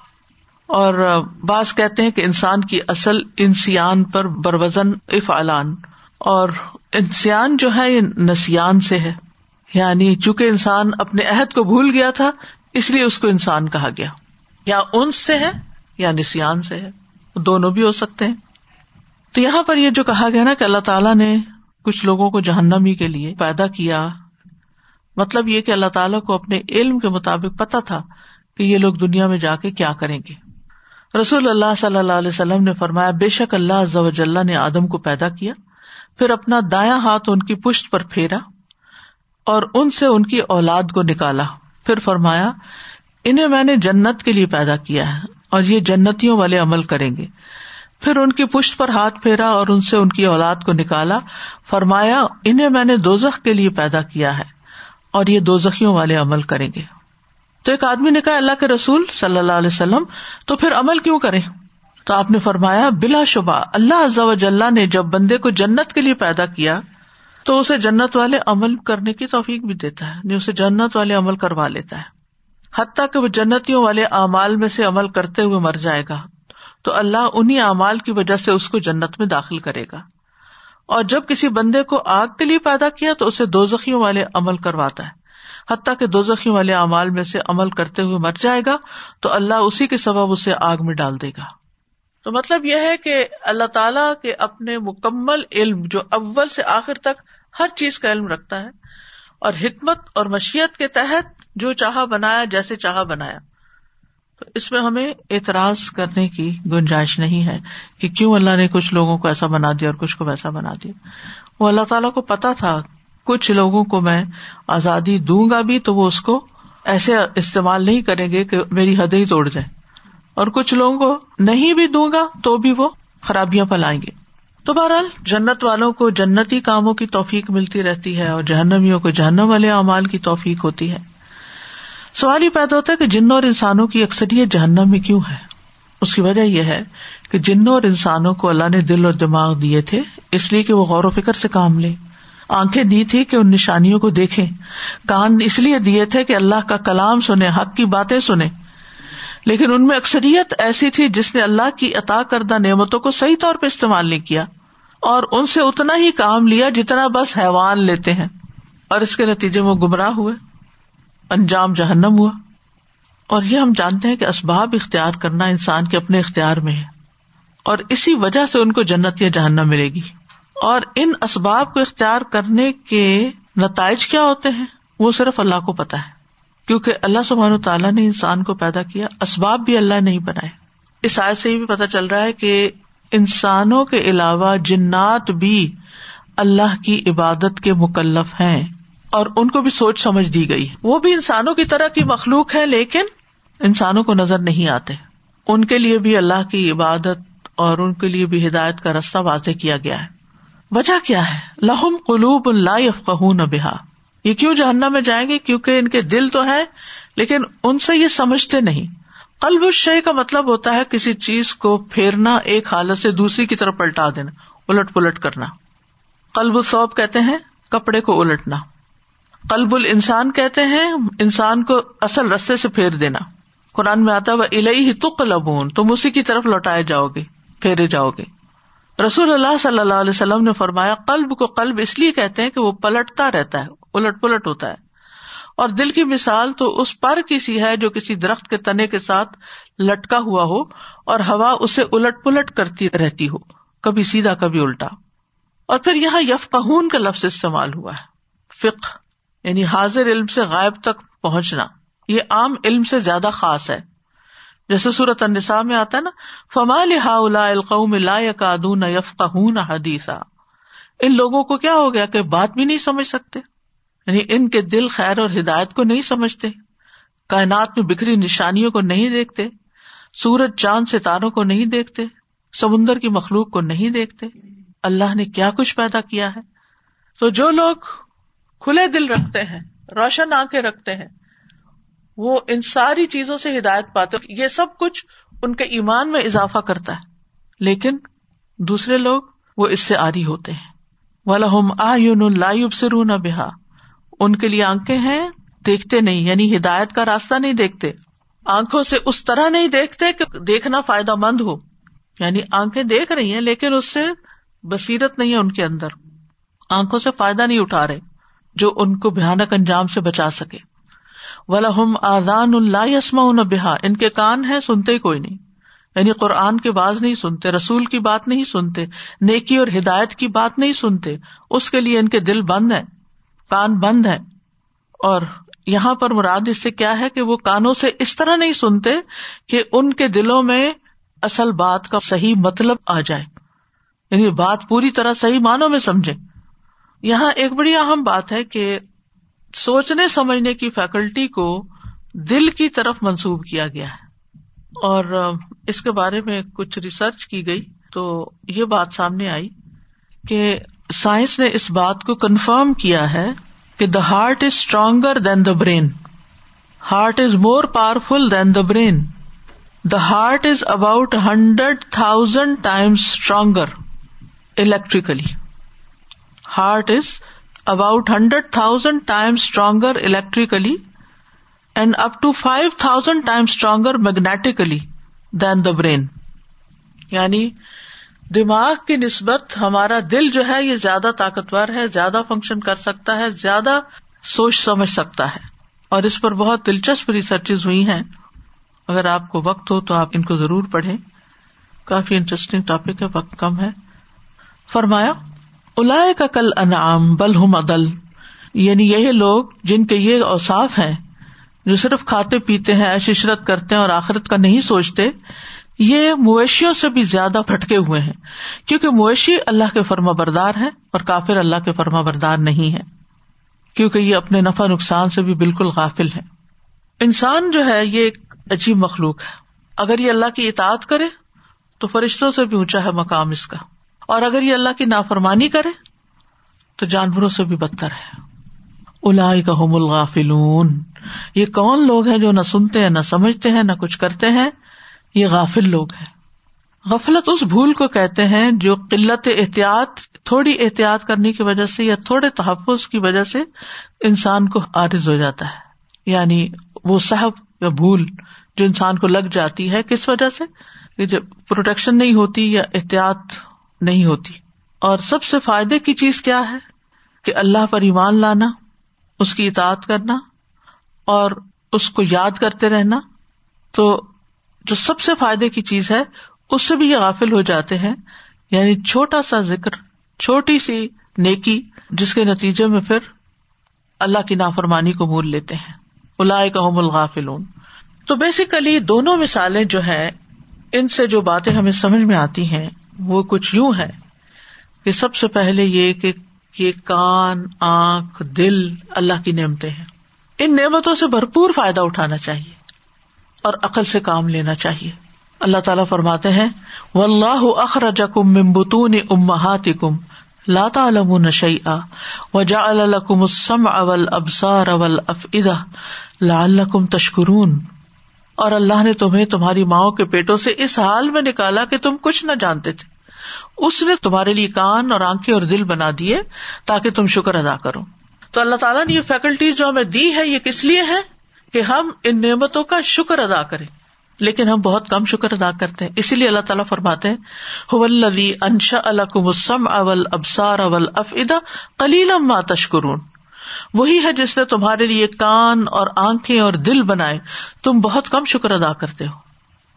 اور بعض کہتے ہیں کہ انسان کی اصل انسان پر بروزن افعالان اور انسان جو ہے یہ نسیان سے ہے۔ یعنی چونکہ انسان اپنے عہد کو بھول گیا تھا، اس لیے اس کو انسان کہا گیا۔ یا انس سے ہے، یا نسان سے ہے۔ دونوں بھی ہو سکتے ہیں۔ تو یہاں پر یہ جو کہا گیا نا کہ اللہ تعالیٰ نے کچھ لوگوں کو جہنمی کے لیے پیدا کیا مطلب یہ کہ اللہ تعالیٰ کو اپنے علم کے مطابق پتا تھا کہ یہ لوگ دنیا میں جا کے کیا کریں گے۔ رسول اللہ صلی اللہ علیہ وسلم نے فرمایا، بے شک اللہ نے آدم کو پیدا کیا، پھر اپنا دایا ہاتھ ان کی پشت پر پھیرا۔ اور ان سے ان کی اولاد کو نکالا۔ پھر فرمایا، انہیں میں نے جنت کے لیے پیدا کیا ہے اور یہ جنتیوں والے عمل کریں گے۔ پھر ان کی پشت پر ہاتھ پھیرا اور ان سے ان کی اولاد کو نکالا۔ فرمایا، انہیں میں نے دوزخ کے لیے پیدا کیا ہے اور یہ دو زخیوں والے عمل کریں گے۔ تو ایک آدمی نے کہا، اللہ کے رسول صلی اللہ علیہ وسلم، تو پھر عمل کیوں کرے تو آپ نے فرمایا، بلا شبہ، اللہ نے جب بندے کو جنت کے لیے پیدا کیا تو اسے جنت والے عمل کرنے کی توفیق بھی دیتا ہے یعنی اسے جنت والے عمل کروا لیتا ہے۔ حتیٰ کہ وہ جنتوں والے اعمال میں سے عمل کرتے ہوئے مر جائے گا، تو اللہ انہیں اعمال کی وجہ سے اس کو جنت میں داخل کرے گا۔ اور جب کسی بندے کو آگ کے لیے پیدا کیا تو اسے دو زخیوں والے عمل کرواتا ہے۔ حتیٰ کہ دو زخیوں والے اعمال میں سے عمل کرتے ہوئے مر جائے گا تو اللہ اسی کے سبب اسے آگ میں ڈال دے گا۔ تو مطلب یہ ہے کہ اللہ تعالیٰ کے اپنے مکمل علم جو اول سے آخر تک ہر چیز کا علم رکھتا ہے اور حکمت اور مشیت کے تحت جو چاہا بنایا جیسے چاہا بنایا۔ تو اس میں ہمیں اعتراض کرنے کی گنجائش نہیں ہے کہ کیوں اللہ نے کچھ لوگوں کو ایسا بنا دیا اور کچھ کو ویسا بنا دیا۔ وہ اللہ تعالیٰ کو پتا تھا، کچھ لوگوں کو میں آزادی دوں گا بھی تو وہ اس کو ایسے استعمال نہیں کریں گے کہ میری حد ہی توڑ جائے اور کچھ لوگوں کو نہیں بھی دوں گا تو بھی وہ خرابیاں پلائیں گے۔ تو بہرحال جنت والوں کو جنتی کاموں کی توفیق ملتی رہتی ہے اور جہنمیوں کو جہنم والے اعمال کی توفیق ہوتی ہے۔ سوال یہ پیدا ہوتا ہے کہ جنوں اور انسانوں کی اکثریت جہنم میں کیوں ہے؟ اس کی وجہ یہ ہے کہ جنوں اور انسانوں کو اللہ نے دل اور دماغ دیے تھے، اس لیے کہ وہ غور و فکر سے کام لے۔ آنکھیں دی تھی کہ ان نشانیوں کو دیکھیں۔ کان اس لیے دیے تھے کہ اللہ کا کلام سنے حق کی باتیں سنے لیکن ان میں اکثریت ایسی تھی جس نے اللہ کی عطا کردہ نعمتوں کو صحیح طور پہ استعمال نہیں کیا اور ان سے اتنا ہی کام لیا جتنا بس حیوان لیتے ہیں اور اس کے نتیجے میں گمراہ ہوئے، انجام جہنم ہوا۔ اور یہ ہم جانتے ہیں کہ اسباب اختیار کرنا انسان کے اپنے اختیار میں ہے۔ اور اسی وجہ سے ان کو جنت یا جہنم ملے گی۔ اور ان اسباب کو اختیار کرنے کے نتائج کیا ہوتے ہیں، وہ صرف اللہ کو پتا ہے۔ کیونکہ اللہ سبحان تعالیٰ نے انسان کو پیدا کیا، اسباب بھی اللہ نہیں بنائے۔ اس آئے سے یہ بھی پتا چل رہا ہے کہ انسانوں کے علاوہ جنات بھی اللہ کی عبادت کے مکلف ہیں اور ان کو بھی سوچ سمجھ دی گئی۔ وہ بھی انسانوں کی طرح کی مخلوق ہے لیکن انسانوں کو نظر نہیں آتے۔ ان کے لیے بھی اللہ کی عبادت اور ان کے لیے بھی ہدایت کا رستہ واضح کیا گیا ہے۔ وجہ کیا ہے؟ لہم قلوب اللہ بحا یہ کیوں جہنم میں جائیں گے؟ کیونکہ ان کے دل تو ہے لیکن ان سے یہ سمجھتے نہیں۔ قلب الشے کا مطلب ہوتا ہے کسی چیز کو پھیرنا، ایک حالت سے دوسری کی طرف پلٹا دینا، الٹ پلٹ کرنا۔ قلب الصوب کہتے ہیں کپڑے کو الٹنا۔ قلب الانسان کہتے ہیں انسان کو اصل رستے سے پھیر دینا۔ قرآن میں آتا وہ الہی ہی تک لبون تم اسی کی طرف لوٹائے جاؤ گے، پھیرے جاؤ گے۔ رسول اللہ صلی اللہ علیہ وسلم نے فرمایا، قلب کو قلب اس لیے کہتے ہیں کہ وہ پلٹتا رہتا ہے۔ الٹ پلٹ ہوتا ہے۔ اور دل کی مثال تو اس پر کسی ہے جو کسی درخت کے تنے کے ساتھ لٹکا ہوا ہو اور ہوا اسے الٹ پلٹ کرتی رہتی ہو، کبھی سیدھا، کبھی الٹا۔ اور پھر یہاں یف کا لفظ استعمال ہوا ہے۔ فک یعنی حاضر علم سے غائب تک پہنچنا، یہ عام علم سے زیادہ خاص ہے۔ جیسے صورت النساء میں آتا ہے نا، فما لا القوم لا يكادون يفقهون حدیثا ان لوگوں کو کیا ہو گیا کہ بات بھی نہیں سمجھ سکتے۔ یعنی ان کے دل خیر اور ہدایت کو نہیں سمجھتے، کائنات میں بکھری نشانیوں کو نہیں دیکھتے، سورج، چاند، ستاروں کو نہیں دیکھتے، سمندر کی مخلوق کو نہیں دیکھتے۔ اللہ نے کیا کچھ پیدا کیا ہے؟ تو جو لوگ کھلے دل رکھتے ہیں، روشن آنکھیں رکھتے ہیں، وہ ان ساری چیزوں سے ہدایت پاتے یہ سب کچھ ان کے ایمان میں اضافہ کرتا ہے۔ لیکن دوسرے لوگ وہ اس سے آری ہوتے ہیں۔ ولہم آئین لائب سرون بہا ان کے لیے آنکھیں ہیں، دیکھتے نہیں یعنی ہدایت کا راستہ نہیں دیکھتے۔ آنکھوں سے اس طرح نہیں دیکھتے کہ دیکھنا فائدہ مند ہو۔ یعنی آنکھیں دیکھ رہی ہیں، لیکن اس سے بصیرت نہیں ہے ان کے اندر۔ آنکھوں سے فائدہ نہیں اٹھا رہے جو ان کو بھیانک انجام سے بچا سکے۔ ولہم آزان اللہ یسما بحا ان کے کان ہے سنتے کوئی نہیں۔ یعنی قرآن کی باز نہیں سنتے، رسول کی بات نہیں سنتے، نیکی اور ہدایت کی بات نہیں سنتے۔ اس کے لیے ان کے دل بند ہے کان بند ہے اور یہاں پر مراد اس سے کیا ہے کہ وہ کانوں سے اس طرح نہیں سنتے کہ ان کے دلوں میں اصل بات کا صحیح مطلب آ جائے۔ یعنی بات پوری طرح صحیح معنوں میں سمجھے۔ یہاں ایک بڑی اہم بات ہے کہ سوچنے سمجھنے کی فیکلٹی کو دل کی طرف منسوب کیا گیا ہے۔ اور اس کے بارے میں کچھ ریسرچ کی گئی تو یہ بات سامنے آئی کہ سائنس نے اس بات کو کنفرم کیا ہے کہ the heart is stronger than the brain heart is more powerful than the brain the heart is about hundred thousand times stronger electrically heart is about hundred thousand time stronger electrically and up to five thousand time stronger magnetically than the brain یعنی دماغ کی نسبت ہمارا دل جو ہے یہ زیادہ طاقتور ہے، زیادہ فنکشن کر سکتا ہے، زیادہ سوچ سمجھ سکتا ہے۔ اور اس پر بہت دلچسپ ریسرچ ہوئی ہیں۔ اگر آپ کو وقت ہو تو آپ ان کو ضرور پڑھیں۔ کافی انٹرسٹنگ ٹاپک ہے، وقت کم ہے۔ فرمایا الا کا کل انعام بل ہم عدل۔ یعنی یہ لوگ جن کے یہ اوساف ہیں، جو صرف کھاتے پیتے ہیں عشرت کرتے ہیں اور آخرت کا نہیں سوچتے یہ مویشیوں سے بھی زیادہ پھٹکے ہوئے ہیں، کیونکہ مویشی اللہ کے فرما بردار ہے اور کافر اللہ کے فرما بردار نہیں ہے کیونکہ یہ اپنے نفع نقصان سے بھی بالکل غافل ہے انسان جو ہے، یہ ایک عجیب مخلوق ہے۔ اگر یہ اللہ کی اطاعت کرے، تو فرشتوں سے بھی اونچا ہے مقام اس کا۔ اور اگر یہ اللہ کی نافرمانی کرے، تو جانوروں سے بھی بدتر ہے۔ الا الغافلون۔ یہ کون لوگ ہیں جو نہ سنتے ہیں، نہ سمجھتے ہیں، نہ کچھ کرتے ہیں؟ یہ غافل لوگ ہیں۔ غفلت اس بھول کو کہتے ہیں جو قلت احتیاط، تھوڑی احتیاط کرنے کی وجہ سے یا تھوڑے تحفظ کی وجہ سے انسان کو عارض ہو جاتا ہے۔ یعنی وہ صحب یا بھول جو انسان کو لگ جاتی ہے کس وجہ سے؟ جب پروٹیکشن نہیں ہوتی یا احتیاط نہیں ہوتی۔ اور سب سے فائدے کی چیز کیا ہے؟ کہ اللہ پر ایمان لانا، اس کی اطاعت کرنا اور اس کو یاد کرتے رہنا۔ تو جو سب سے فائدے کی چیز ہے، اس سے بھی یہ غافل ہو جاتے ہیں۔ یعنی چھوٹا سا ذکر، چھوٹی سی نیکی، جس کے نتیجے میں پھر اللہ کی نافرمانی کو بھول لیتے ہیں۔ الا کا الغافل تو بیسیکلی دونوں مثالیں جو ہے ان سے جو باتیں ہمیں سمجھ میں آتی ہیں، وہ کچھ یوں ہے کہ سب سے پہلے یہ کہ یہ کان، آنکھ، دل اللہ کی نعمتیں ہیں۔ ان نعمتوں سے بھرپور فائدہ اٹھانا چاہیے۔ اور عقل سے کام لینا چاہیے۔ اللہ تعالیٰ فرماتے ہیں و اللہ اخرج کم ممبتون امہات کم لاتا علم نشی آ و جا الکم السم اول ابسار اول افدا لال تشکرون۔ اور اللہ نے تمہیں تمہاری ماؤں کے پیٹوں سے اس حال میں نکالا کہ تم کچھ نہ جانتے تھے۔ اس نے تمہارے لیے کان اور آنکھیں اور دل بنا دیے تاکہ تم شکر ادا کرو۔ تو اللہ تعالیٰ نے یہ فیکلٹیز جو ہمیں دی ہے یہ کس لیے ہے کہ ہم ان نعمتوں کا شکر ادا کریں۔ لیکن ہم بہت کم شکر ادا کرتے ہیں۔ اسی لیے اللہ تعالیٰ فرماتے ہیں انشا السم اول ابسار اول افدا کلیلم ما تشکرون وہی ہے جس نے تمہارے لیے کان اور آنکھیں اور دل بنائے۔ تم بہت کم شکر ادا کرتے ہو۔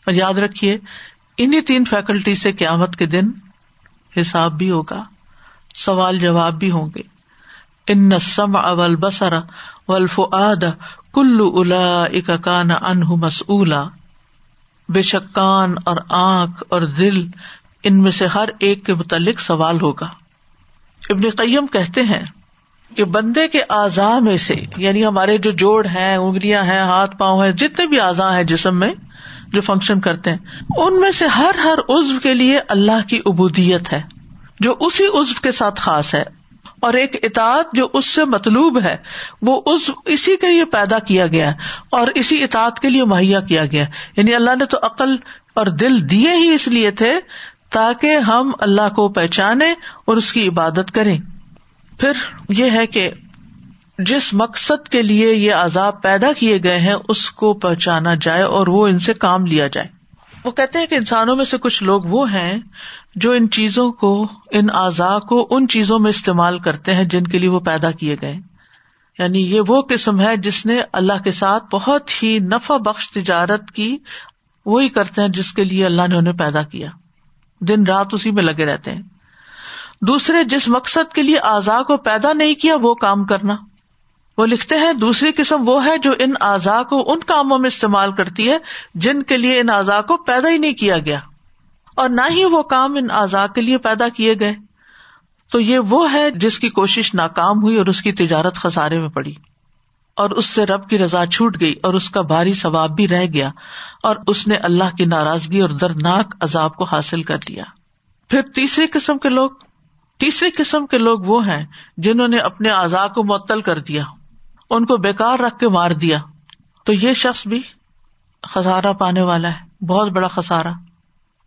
اور یاد رکھیے انہیں تین فیکلٹی سے قیامت کے دن حساب بھی ہوگا، سوال جواب بھی ہوں گے۔ ان سم اول بسر ولف آد کلو الا اکان انہ مسلا بے شک کان اور آنکھ اور دل ان میں سے ہر ایک کے متعلق سوال ہوگا۔ ابن قیم کہتے ہیں کہ بندے کے اعضاء میں سے یعنی ہمارے جو جوڑ ہیں، انگلیاں ہیں، ہاتھ پاؤں ہیں، جتنے بھی اعضاء ہیں جسم میں جو فنکشن کرتے ہیں، ان میں سے ہر ہر عزو کے لیے اللہ کی ابودیت ہے، جو اسی عزو کے ساتھ خاص ہے۔ اور ایک اطاعت جو اس سے مطلوب ہے، وہ اس، اسی کے لیے پیدا کیا گیا اور اسی اطاعت کے لیے مہیا کیا گیا یعنی اللہ نے تو عقل اور دل دیے ہی اس لیے تھے تاکہ ہم اللہ کو پہچانے اور اس کی عبادت کریں۔ پھر یہ ہے کہ جس مقصد کے لیے یہ عذاب پیدا کیے گئے ہیں، اس کو پہچانا جائے اور وہ ان سے کام لیا جائے۔ وہ کہتے ہیں کہ انسانوں میں سے کچھ لوگ وہ ہیں جو ان چیزوں کو، ان اعضاء کو ان چیزوں میں استعمال کرتے ہیں جن کے لیے وہ پیدا کیے گئے۔ یعنی یہ وہ قسم ہے جس نے اللہ کے ساتھ بہت ہی نفع بخش تجارت کی، وہی کرتے ہیں جس کے لیے اللہ نے انہیں پیدا کیا۔ دن رات اسی میں لگے رہتے ہیں۔ دوسرے، جس مقصد کے لیے اعضاء کو پیدا نہیں کیا، وہ کام کرنا۔ وہ لکھتے ہیں، دوسری قسم وہ ہے جو ان اعضاء کو ان کاموں میں استعمال کرتی ہے، جن کے لیے ان اعضاء کو پیدا ہی نہیں کیا گیا۔ اور نہ ہی وہ کام ان آزاد کے لیے پیدا کیے گئے۔ تو یہ وہ ہے جس کی کوشش ناکام ہوئی اور اس کی تجارت خسارے میں پڑی۔ اور اس سے رب کی رضا چھوٹ گئی اور اس کا بھاری ثواب بھی رہ گیا۔ اور اس نے اللہ کی ناراضگی اور دردناک عذاب کو حاصل کر لیا۔ پھر تیسری قسم کے لوگ، تیسری قسم کے لوگ وہ ہیں جنہوں نے اپنے اعضاء کو معطل کر دیا۔ ان کو بےکار رکھ کے مار دیا۔ تو یہ شخص بھی خسارا پانے والا ہے، بہت بڑا خسارا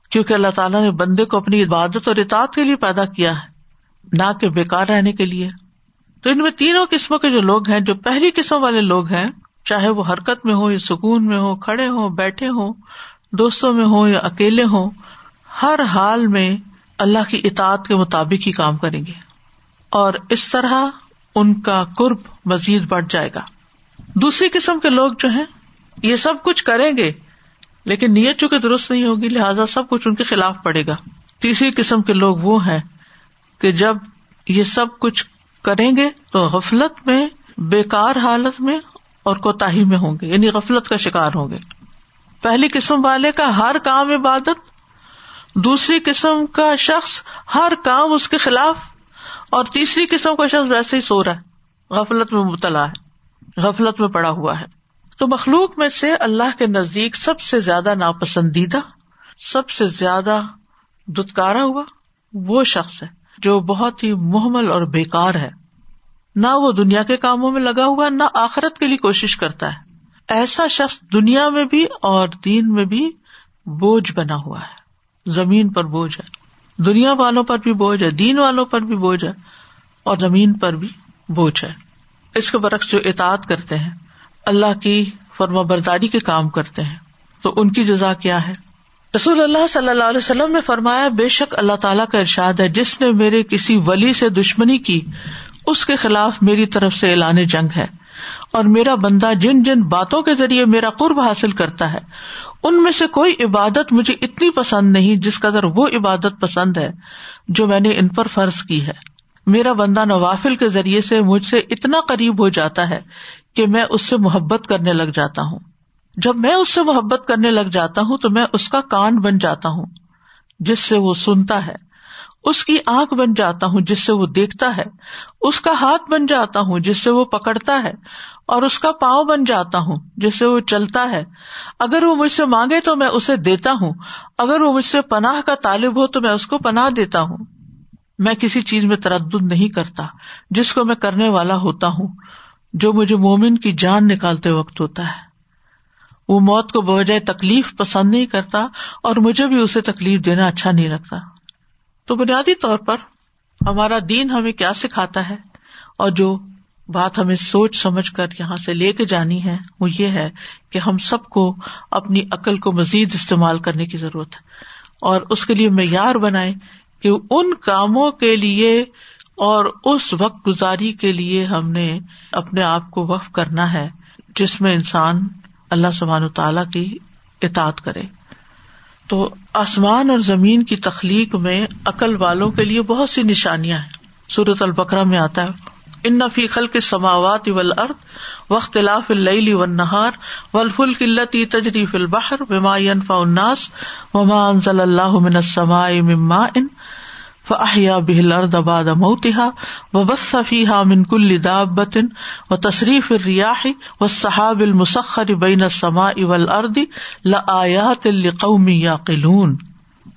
کیونکہ اللہ تعالیٰ نے بندے کو اپنی عبادت اور اطاعت کے لیے پیدا کیا ہے، نہ کہ بےکار رہنے کے لیے۔ تو ان میں تینوں قسموں کے جو لوگ ہیں، جو پہلی قسم والے لوگ ہیں، چاہے وہ حرکت میں ہو یا سکون میں ہو کھڑے ہو بیٹھے ہوں، دوستوں میں ہو یا اکیلے ہوں، ہر حال میں اللہ کی اطاعت کے مطابق ہی کام کریں گے۔ اور اس طرح ان کا قرب مزید بڑھ جائے گا۔ دوسری قسم کے لوگ جو ہیں، یہ سب کچھ کریں گے، لیکن نیت چونکہ درست نہیں ہوگی، لہٰذا سب کچھ ان کے خلاف پڑے گا۔ تیسری قسم کے لوگ وہ ہیں کہ جب یہ سب کچھ کریں گے تو غفلت میں بےکار حالت میں اور کوتا میں ہوں گے یعنی غفلت کا شکار ہوں گے۔ پہلی قسم والے کا ہر کام عبادت، دوسری قسم کا شخص ہر کام اس کے خلاف اور تیسری قسم کا شخص ویسے ہی سو رہا ہے، غفلت میں مبتلا ہے، غفلت میں پڑا ہوا ہے۔ تو مخلوق میں سے اللہ کے نزدیک سب سے زیادہ ناپسندیدہ، سب سے زیادہ دتکارا ہوا وہ شخص ہے جو بہت ہی محمل اور بےکار ہے۔ نہ وہ دنیا کے کاموں میں لگا ہوا، نہ آخرت کے لیے کوشش کرتا ہے۔ ایسا شخص دنیا میں بھی اور دین میں بھی بوجھ بنا ہوا ہے، زمین پر بوجھ ہے۔ دنیا والوں پر بھی بوجھ ہے، دین والوں پر بھی بوجھ ہے اور زمین پر بھی بوجھ ہے۔ اس کے برعکس جو اطاعت کرتے ہیں، اللہ کی فرما برداری کے کام کرتے ہیں۔ تو ان کی جزا کیا ہے؟ رسول اللہ صلی اللہ علیہ وسلم نے فرمایا، بے شک اللہ تعالیٰ کا ارشاد ہے، جس نے میرے کسی ولی سے دشمنی کی، اس کے خلاف میری طرف سے اعلان جنگ ہے۔ اور میرا بندہ جن جن باتوں کے ذریعے میرا قرب حاصل کرتا ہے، ان میں سے کوئی عبادت مجھے اتنی پسند نہیں جس قدر وہ عبادت پسند ہے جو میں نے ان پر فرض کی ہے۔ میرا بندہ نوافل کے ذریعے سے مجھ سے اتنا قریب ہو جاتا ہے کہ میں اس سے محبت کرنے لگ جاتا ہوں۔ جب میں اس سے محبت کرنے لگ جاتا ہوں تو میں اس کا کان بن جاتا ہوں، جس سے وہ سنتا ہے۔ اس کی آنکھ بن جاتا ہوں جس سے وہ دیکھتا ہے، اس کا ہاتھ بن جاتا ہوں جس سے وہ پکڑتا ہے، اور اس کا پاؤں بن جاتا ہوں جس سے وہ چلتا ہے۔ اگر وہ مجھ سے مانگے تو میں اسے دیتا ہوں، اگر وہ مجھ سے پناہ کا طالب ہو تو میں اس کو پناہ دیتا ہوں۔ میں کسی چیز میں تردد نہیں کرتا جس کو میں کرنے والا ہوتا ہوں، جو مجھے مومن کی جان نکالتے وقت ہوتا ہے۔ وہ موت کو بجائے تکلیف پسند نہیں کرتا اور مجھے بھی اسے تکلیف دینا اچھا نہیں لگتا۔ تو بنیادی طور پر ہمارا دین ہمیں کیا سکھاتا ہے اور جو بات ہمیں سوچ سمجھ کر یہاں سے لے کے جانی ہے وہ یہ ہے کہ ہم سب کو اپنی عقل کو مزید استعمال کرنے کی ضرورت ہے اور اس کے لیے معیار بنائے کہ ان کاموں کے لیے اور اس وقت گزاری کے لیے ہم نے اپنے آپ کو وقف کرنا ہے جس میں انسان اللہ سبحان تعالی کی اطاعت کرے۔ تو آسمان اور زمین کی تخلیق میں عقل والوں کے لیے بہت سی نشانیاں ہیں۔ سورت البکرا میں آتا ہے ان نفی خل کے سماوات ول ارد وقت لاف اللی و نہار ولفل قلتی تجری فل بحر وما فا الناس وما انزل اللہ من السماء مما ان فاحیا بہل ارد اباد موتہا و بس فیحا من کل و تصریف الریاح و صحاب المسخر بین السماء والارض لآیات لقوم یعقلون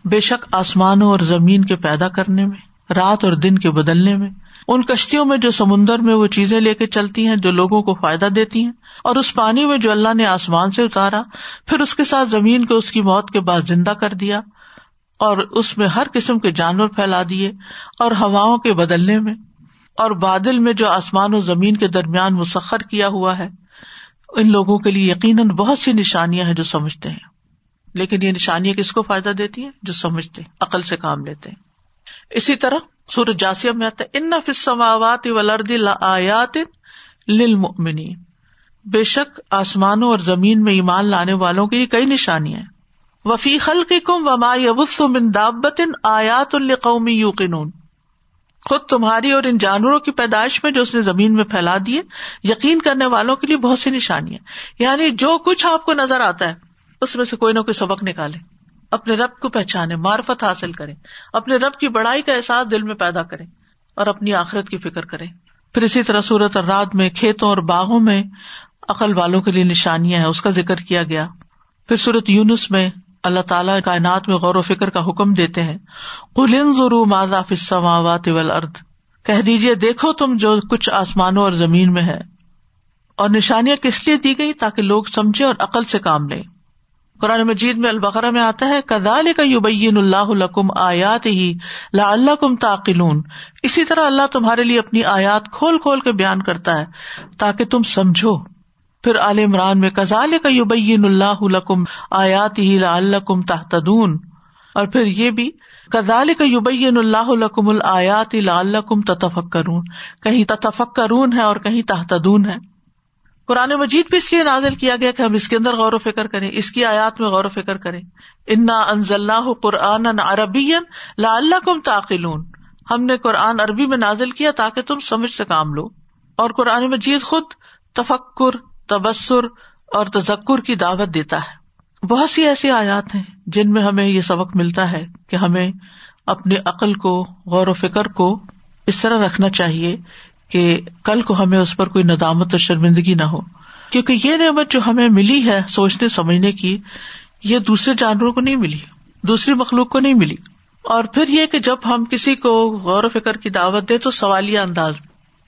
بے شک آسمانوں اور زمین کے پیدا کرنے میں، رات اور دن کے بدلنے میں، ان کشتیوں میں جو سمندر میں وہ چیزیں لے کے چلتی ہیں جو لوگوں کو فائدہ دیتی ہیں، اور اس پانی میں جو اللہ نے آسمان سے اتارا، پھر اس کے ساتھ زمین کو اس کی موت کے بعد زندہ کر دیا، اور اس میں ہر قسم کے جانور پھیلا دیے، اور ہواؤں کے بدلنے میں۔ اور بادل میں جو آسمان و زمین کے درمیان مسخر کیا ہوا ہے، ان لوگوں کے لیے یقیناً بہت سی نشانیاں ہیں جو سمجھتے ہیں۔ لیکن یہ نشانیاں کس کو فائدہ دیتی ہیں؟ جو سمجھتے عقل سے کام لیتے ہیں۔ اسی طرح سورج جاسیہ میں آتا ہے، ان فسماوات ولرد آیات للمؤمنین۔ بے شک آسمانوں اور زمین میں ایمان لانے والوں کی کئی نشانیاں ہیں۔ وفی خل کی کم وما یبس من دابتن آیات القومی یوقنون۔ خود تمہاری اور ان جانوروں کی پیدائش میں جو اس نے زمین میں پھیلا دیے یقین کرنے والوں کے لیے بہت سی نشانیاں۔ یعنی جو کچھ آپ کو نظر آتا ہے، اس میں سے کوئی نہ کوئی سبق نکالے۔ اپنے رب کو پہچانے، معرفت حاصل کریں اپنے رب کی بڑائی کا احساس دل میں پیدا کریں اور اپنی آخرت کی فکر کریں پھر اسی طرح صورت اور رات میں کھیتوں اور باغوں میں عقل والوں کے لیے نشانیاں ہیں، اس کا ذکر کیا گیا۔ پھر صورت یونس میں اللہ تعالیٰ کائنات میں غور و فکر کا حکم دیتے ہیں۔ کلن ضرو ماضا فسماوات ارد کہہ دیجیے دیکھو تم جو کچھ آسمانوں اور زمین میں ہے۔ اور نشانیاں کس لیے دی گئی تاکہ لوگ سمجھے اور عقل سے کام لیں۔ قرآن مجید میں البقرا میں آتا ہے کدال کا یوبین اللہ الکم آیات ہی لا اللہ کم تاقلون اسی طرح اللہ تمہارے لیے اپنی آیات کھول کھول کے بیان کرتا ہے، تاکہ تم سمجھو۔ پھر عال عمران میں کزال کا یوبین اللہ الکم آیات ہی لا تحتدون اور پھر یہ بھی کزال کا یوبین اللہ الکم الآیات لا تتفک کرون کہیں تتفک کرون ہے اور کہیں تحتدون ہے۔ قرآن مجید بھی اس لیے نازل کیا گیا کہ ہم اس کے اندر غور و فکر کریں، اس کی آیات میں غور و فکر کریں۔ انا انزل قرآن عربی لا اللہ کم تاخلون ہم نے قرآن عربی میں نازل کیا تاکہ تم سمجھ سے کام لو۔ اور قرآن مجید خود تفکر تبصر اور تذکر کی دعوت دیتا ہے۔ بہت سی ایسی آیات ہیں جن میں ہمیں یہ سبق ملتا ہے کہ ہمیں اپنی عقل کو، غور و فکر کو اس طرح رکھنا چاہیے کہ کل کو ہمیں اس پر کوئی ندامت اور شرمندگی نہ ہو۔ کیونکہ یہ نعمت جو ہمیں ملی ہے سوچنے، سمجھنے کی، یہ دوسرے جانوروں کو نہیں ملی، دوسری مخلوق کو نہیں ملی۔ اور پھر یہ کہ جب ہم کسی کو غور و فکر کی دعوت دے تو سوالیہ انداز۔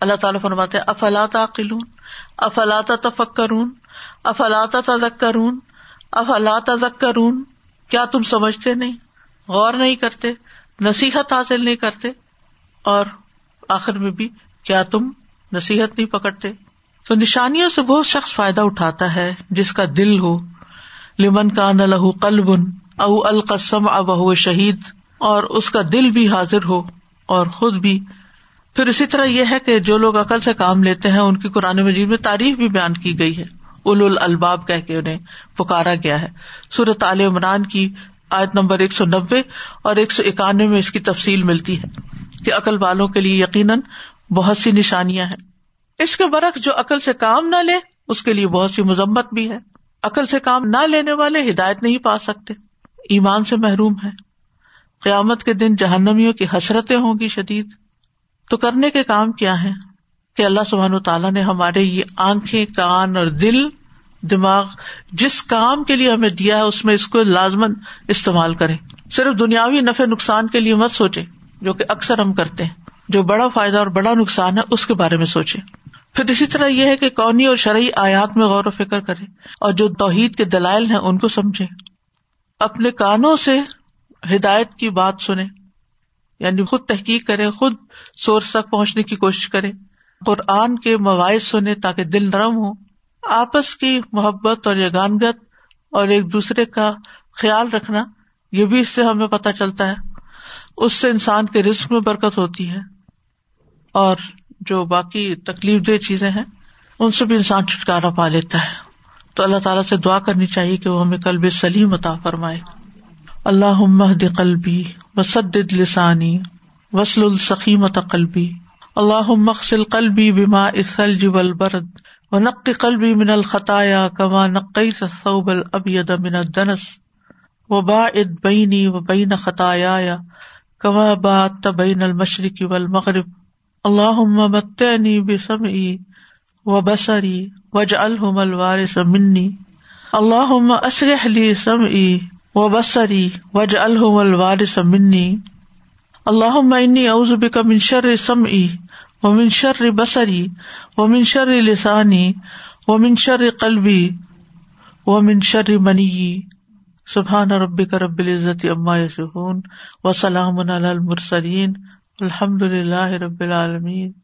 اللہ تعالیٰ فرماتے افلاط عقلون افلاط تفک کرون افلاط تدک افلاط کیا تم سمجھتے نہیں؟ غور نہیں کرتے، نصیحت حاصل نہیں کرتے، اور آخر میں بھی کیا تم نصیحت نہیں پکڑتے؟ تو نشانیوں سے بہت شخص فائدہ اٹھاتا ہے جس کا دل ہو۔ لمن کا نہ لہو قلبن او القسم اب شہید، اور اس کا دل بھی حاضر ہو، اور خود بھی پھر اسی طرح یہ ہے کہ جو لوگ عقل سے کام لیتے ہیں، ان کی قرآن مجید میں تعریف بھی بیان کی گئی ہے۔ اول الباب کہہ کے انہیں پکارا گیا ہے۔ سورت عال عمران کی آیت نمبر ایک سو نبے اور ایک سو اکانوے میں اس کی تفصیل ملتی ہے کہ عقل والوں کے لیے یقیناً بہت سی نشانیاں ہیں۔ اس کے برعکس جو عقل سے کام نہ لے، اس کے لیے بہت سی مذمت بھی ہے۔ عقل سے کام نہ لینے والے ہدایت نہیں پا سکتے۔ ایمان سے محروم ہے قیامت کے دن جہنمیوں کی حسرتیں ہوں گی شدید۔ تو کرنے کے کام کیا ہے کہ اللہ سبحان و تعالیٰ نے ہمارے یہ آنکھیں، کان اور دل، دماغ، جس کام کے لیے ہمیں دیا ہے، اس میں اس کو لازمن استعمال کرے صرف دنیاوی نفع نقصان کے لیے مت سوچے جو کہ اکثر ہم کرتے ہیں۔ جو بڑا فائدہ اور بڑا نقصان ہے، اس کے بارے میں سوچے پھر اسی طرح یہ ہے کہ کونی اور شرعی آیات میں غور و فکر کرے اور جو توحید کے دلائل ہیں، ان کو سمجھے اپنے کانوں سے ہدایت کی بات سنیں۔ یعنی خود تحقیق کرے، خود سورس تک پہنچنے کی کوشش کرے۔ قرآن کے مواعث سنے تاکہ دل نرم ہو۔ آپس کی محبت اور یگانگت اور ایک دوسرے کا خیال رکھنا، یہ بھی اس سے ہمیں پتہ چلتا ہے۔ اس سے انسان کے رسک میں برکت ہوتی ہے۔ اور جو باقی تکلیف دہ چیزیں ہیں، ان سے بھی انسان چھٹکارا پا لیتا ہے۔ تو اللہ تعالیٰ سے دعا کرنی چاہیے کہ وہ ہمیں کلب سلیم عطا فرمائے۔ اللہ مہد قلبی وسد لسانی وسل السقیمت قلبی اللہ مخصل قلبی بما اسلج البرد و نق قلبی من الخطایا کما نقی صوب الابید من الدنس و با بینی و بین خطایا کما بات بین المشرقی والمغرب اللہ متنی بسمعی و بسری وج الحم الوارث منی اللہ اسرح لی سمعی و بسری وج الحم الوارث منی اللہ انی اعوذ بک من شر سمعی و من شر بسری و من شر لسانی و من شر قلبی و من شر منی سبحان ربک رب العزت عما یصفون و سلام المرسلین الحمد لله رب العالمين.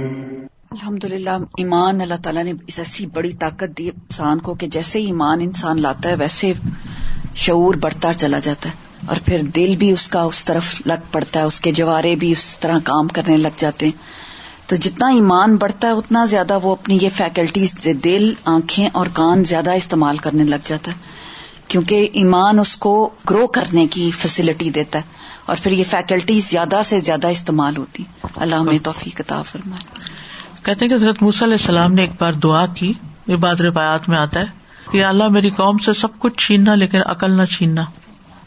الحمد للہ ایمان اللہ تعالیٰ نے اس ایسی بڑی طاقت دی انسان کو کہ جیسے ایمان انسان لاتا ہے، ویسے شعور بڑھتا چلا جاتا ہے۔ اور پھر دل بھی اس کا اس طرف لگ پڑتا ہے، اس کے جوارے بھی اس طرح کام کرنے لگ جاتے ہیں۔ تو جتنا ایمان بڑھتا ہے، اتنا زیادہ وہ اپنی یہ فیکلٹیز دل، آنکھیں اور کان زیادہ استعمال کرنے لگ جاتا ہے۔ کیونکہ ایمان اس کو گرو کرنے کی فیسلٹی دیتا ہے۔ اور پھر یہ فیکلٹیز زیادہ سے زیادہ استعمال ہوتی اللہ میں توفیق عطا فرمائے۔ کہتے ہیں کہ حضرت موسی علیہ السلام نے ایک بار دعا کی، یہ بات روایات میں آتا ہے کہ اللہ میری قوم سے سب کچھ چھیننا لیکن عقل نہ چھیننا۔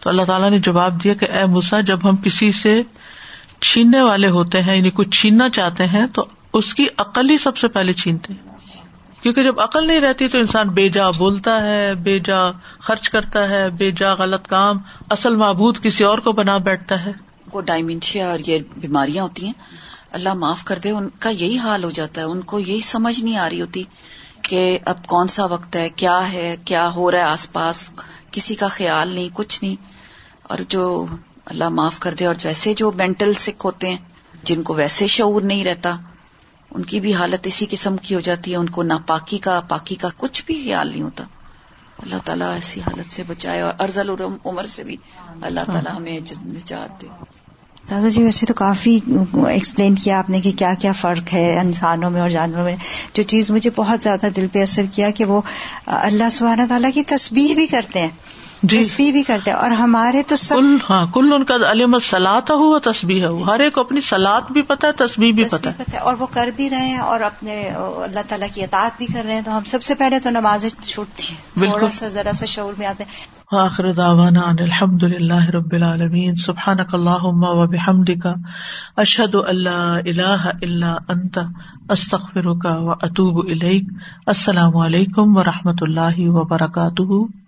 تو اللہ تعالیٰ نے جواب دیا کہ اے موسا جب ہم کسی سے چھیننے والے ہوتے ہیں یعنی کچھ چھیننا چاہتے ہیں، تو اس کی عقل ہی سب سے پہلے چھینتے ہیں۔ کیونکہ جب عقل نہیں رہتی تو انسان بے جا بولتا ہے، بے جا خرچ کرتا ہے، بے جا غلط کام، اصل معبود کسی اور کو بنا بیٹھتا ہے۔ کو ڈائمینشیا اور یہ بیماریاں ہوتی ہیں۔ اللہ معاف کر دے، ان کا یہی حال ہو جاتا ہے۔ ان کو یہی سمجھ نہیں آ رہی ہوتی کہ اب کون سا وقت ہے، کیا ہے، کیا ہو رہا ہے آس پاس، کسی کا خیال نہیں، کچھ نہیں۔ اور جو اللہ معاف کر دے، اور ویسے جو مینٹل سکھ ہوتے ہیں، جن کو ویسے شعور نہیں رہتا، ان کی بھی حالت اسی قسم کی ہو جاتی ہے۔ ان کو نہ پاکی کا پاکی کا کچھ بھی خیال نہیں ہوتا۔ اللہ تعالیٰ ایسی حالت سے بچائے، اور ارزل عمر سے بھی اللہ تعالیٰ ہمیں نجات دے۔ دادا جی ویسے تو کافی ایکسپلین کیا آپ نے کہ کیا کیا فرق ہے انسانوں میں اور جانوروں میں۔ جو چیز مجھے بہت زیادہ دل پہ اثر کیا کہ وہ اللہ سبحانہ تعالیٰ کی تسبیح بھی کرتے ہیں۔ تسبیح بھی کرتے اور ہمارے تو سب کل ہاں کل ان کا علم سلاد ہو تصبیح ہو۔ ہر ایک اپنی سلاد بھی پتا ہے تصبیح بھی پتا تسبیح پتہ ہے۔ اور وہ کر بھی رہے ہیں اور اپنے اللہ تعالیٰ کی اطاعت بھی کر رہے ہیں۔ تو ہم سب سے پہلے تو نمازیں چھوٹتی ہیں۔ بالکل۔ تھوڑا سا ذرا سا شعور میں آتے ہیں۔ آخر دعوانا ان الحمد للہ رب العالمین۔ سبحانک اللہم و بحمدک۔ اشہد ان لا الہ الا انت۔ استغفرک و اتوب الیک۔ السلام علیکم و رحمۃ اللہ وبرکاتہ۔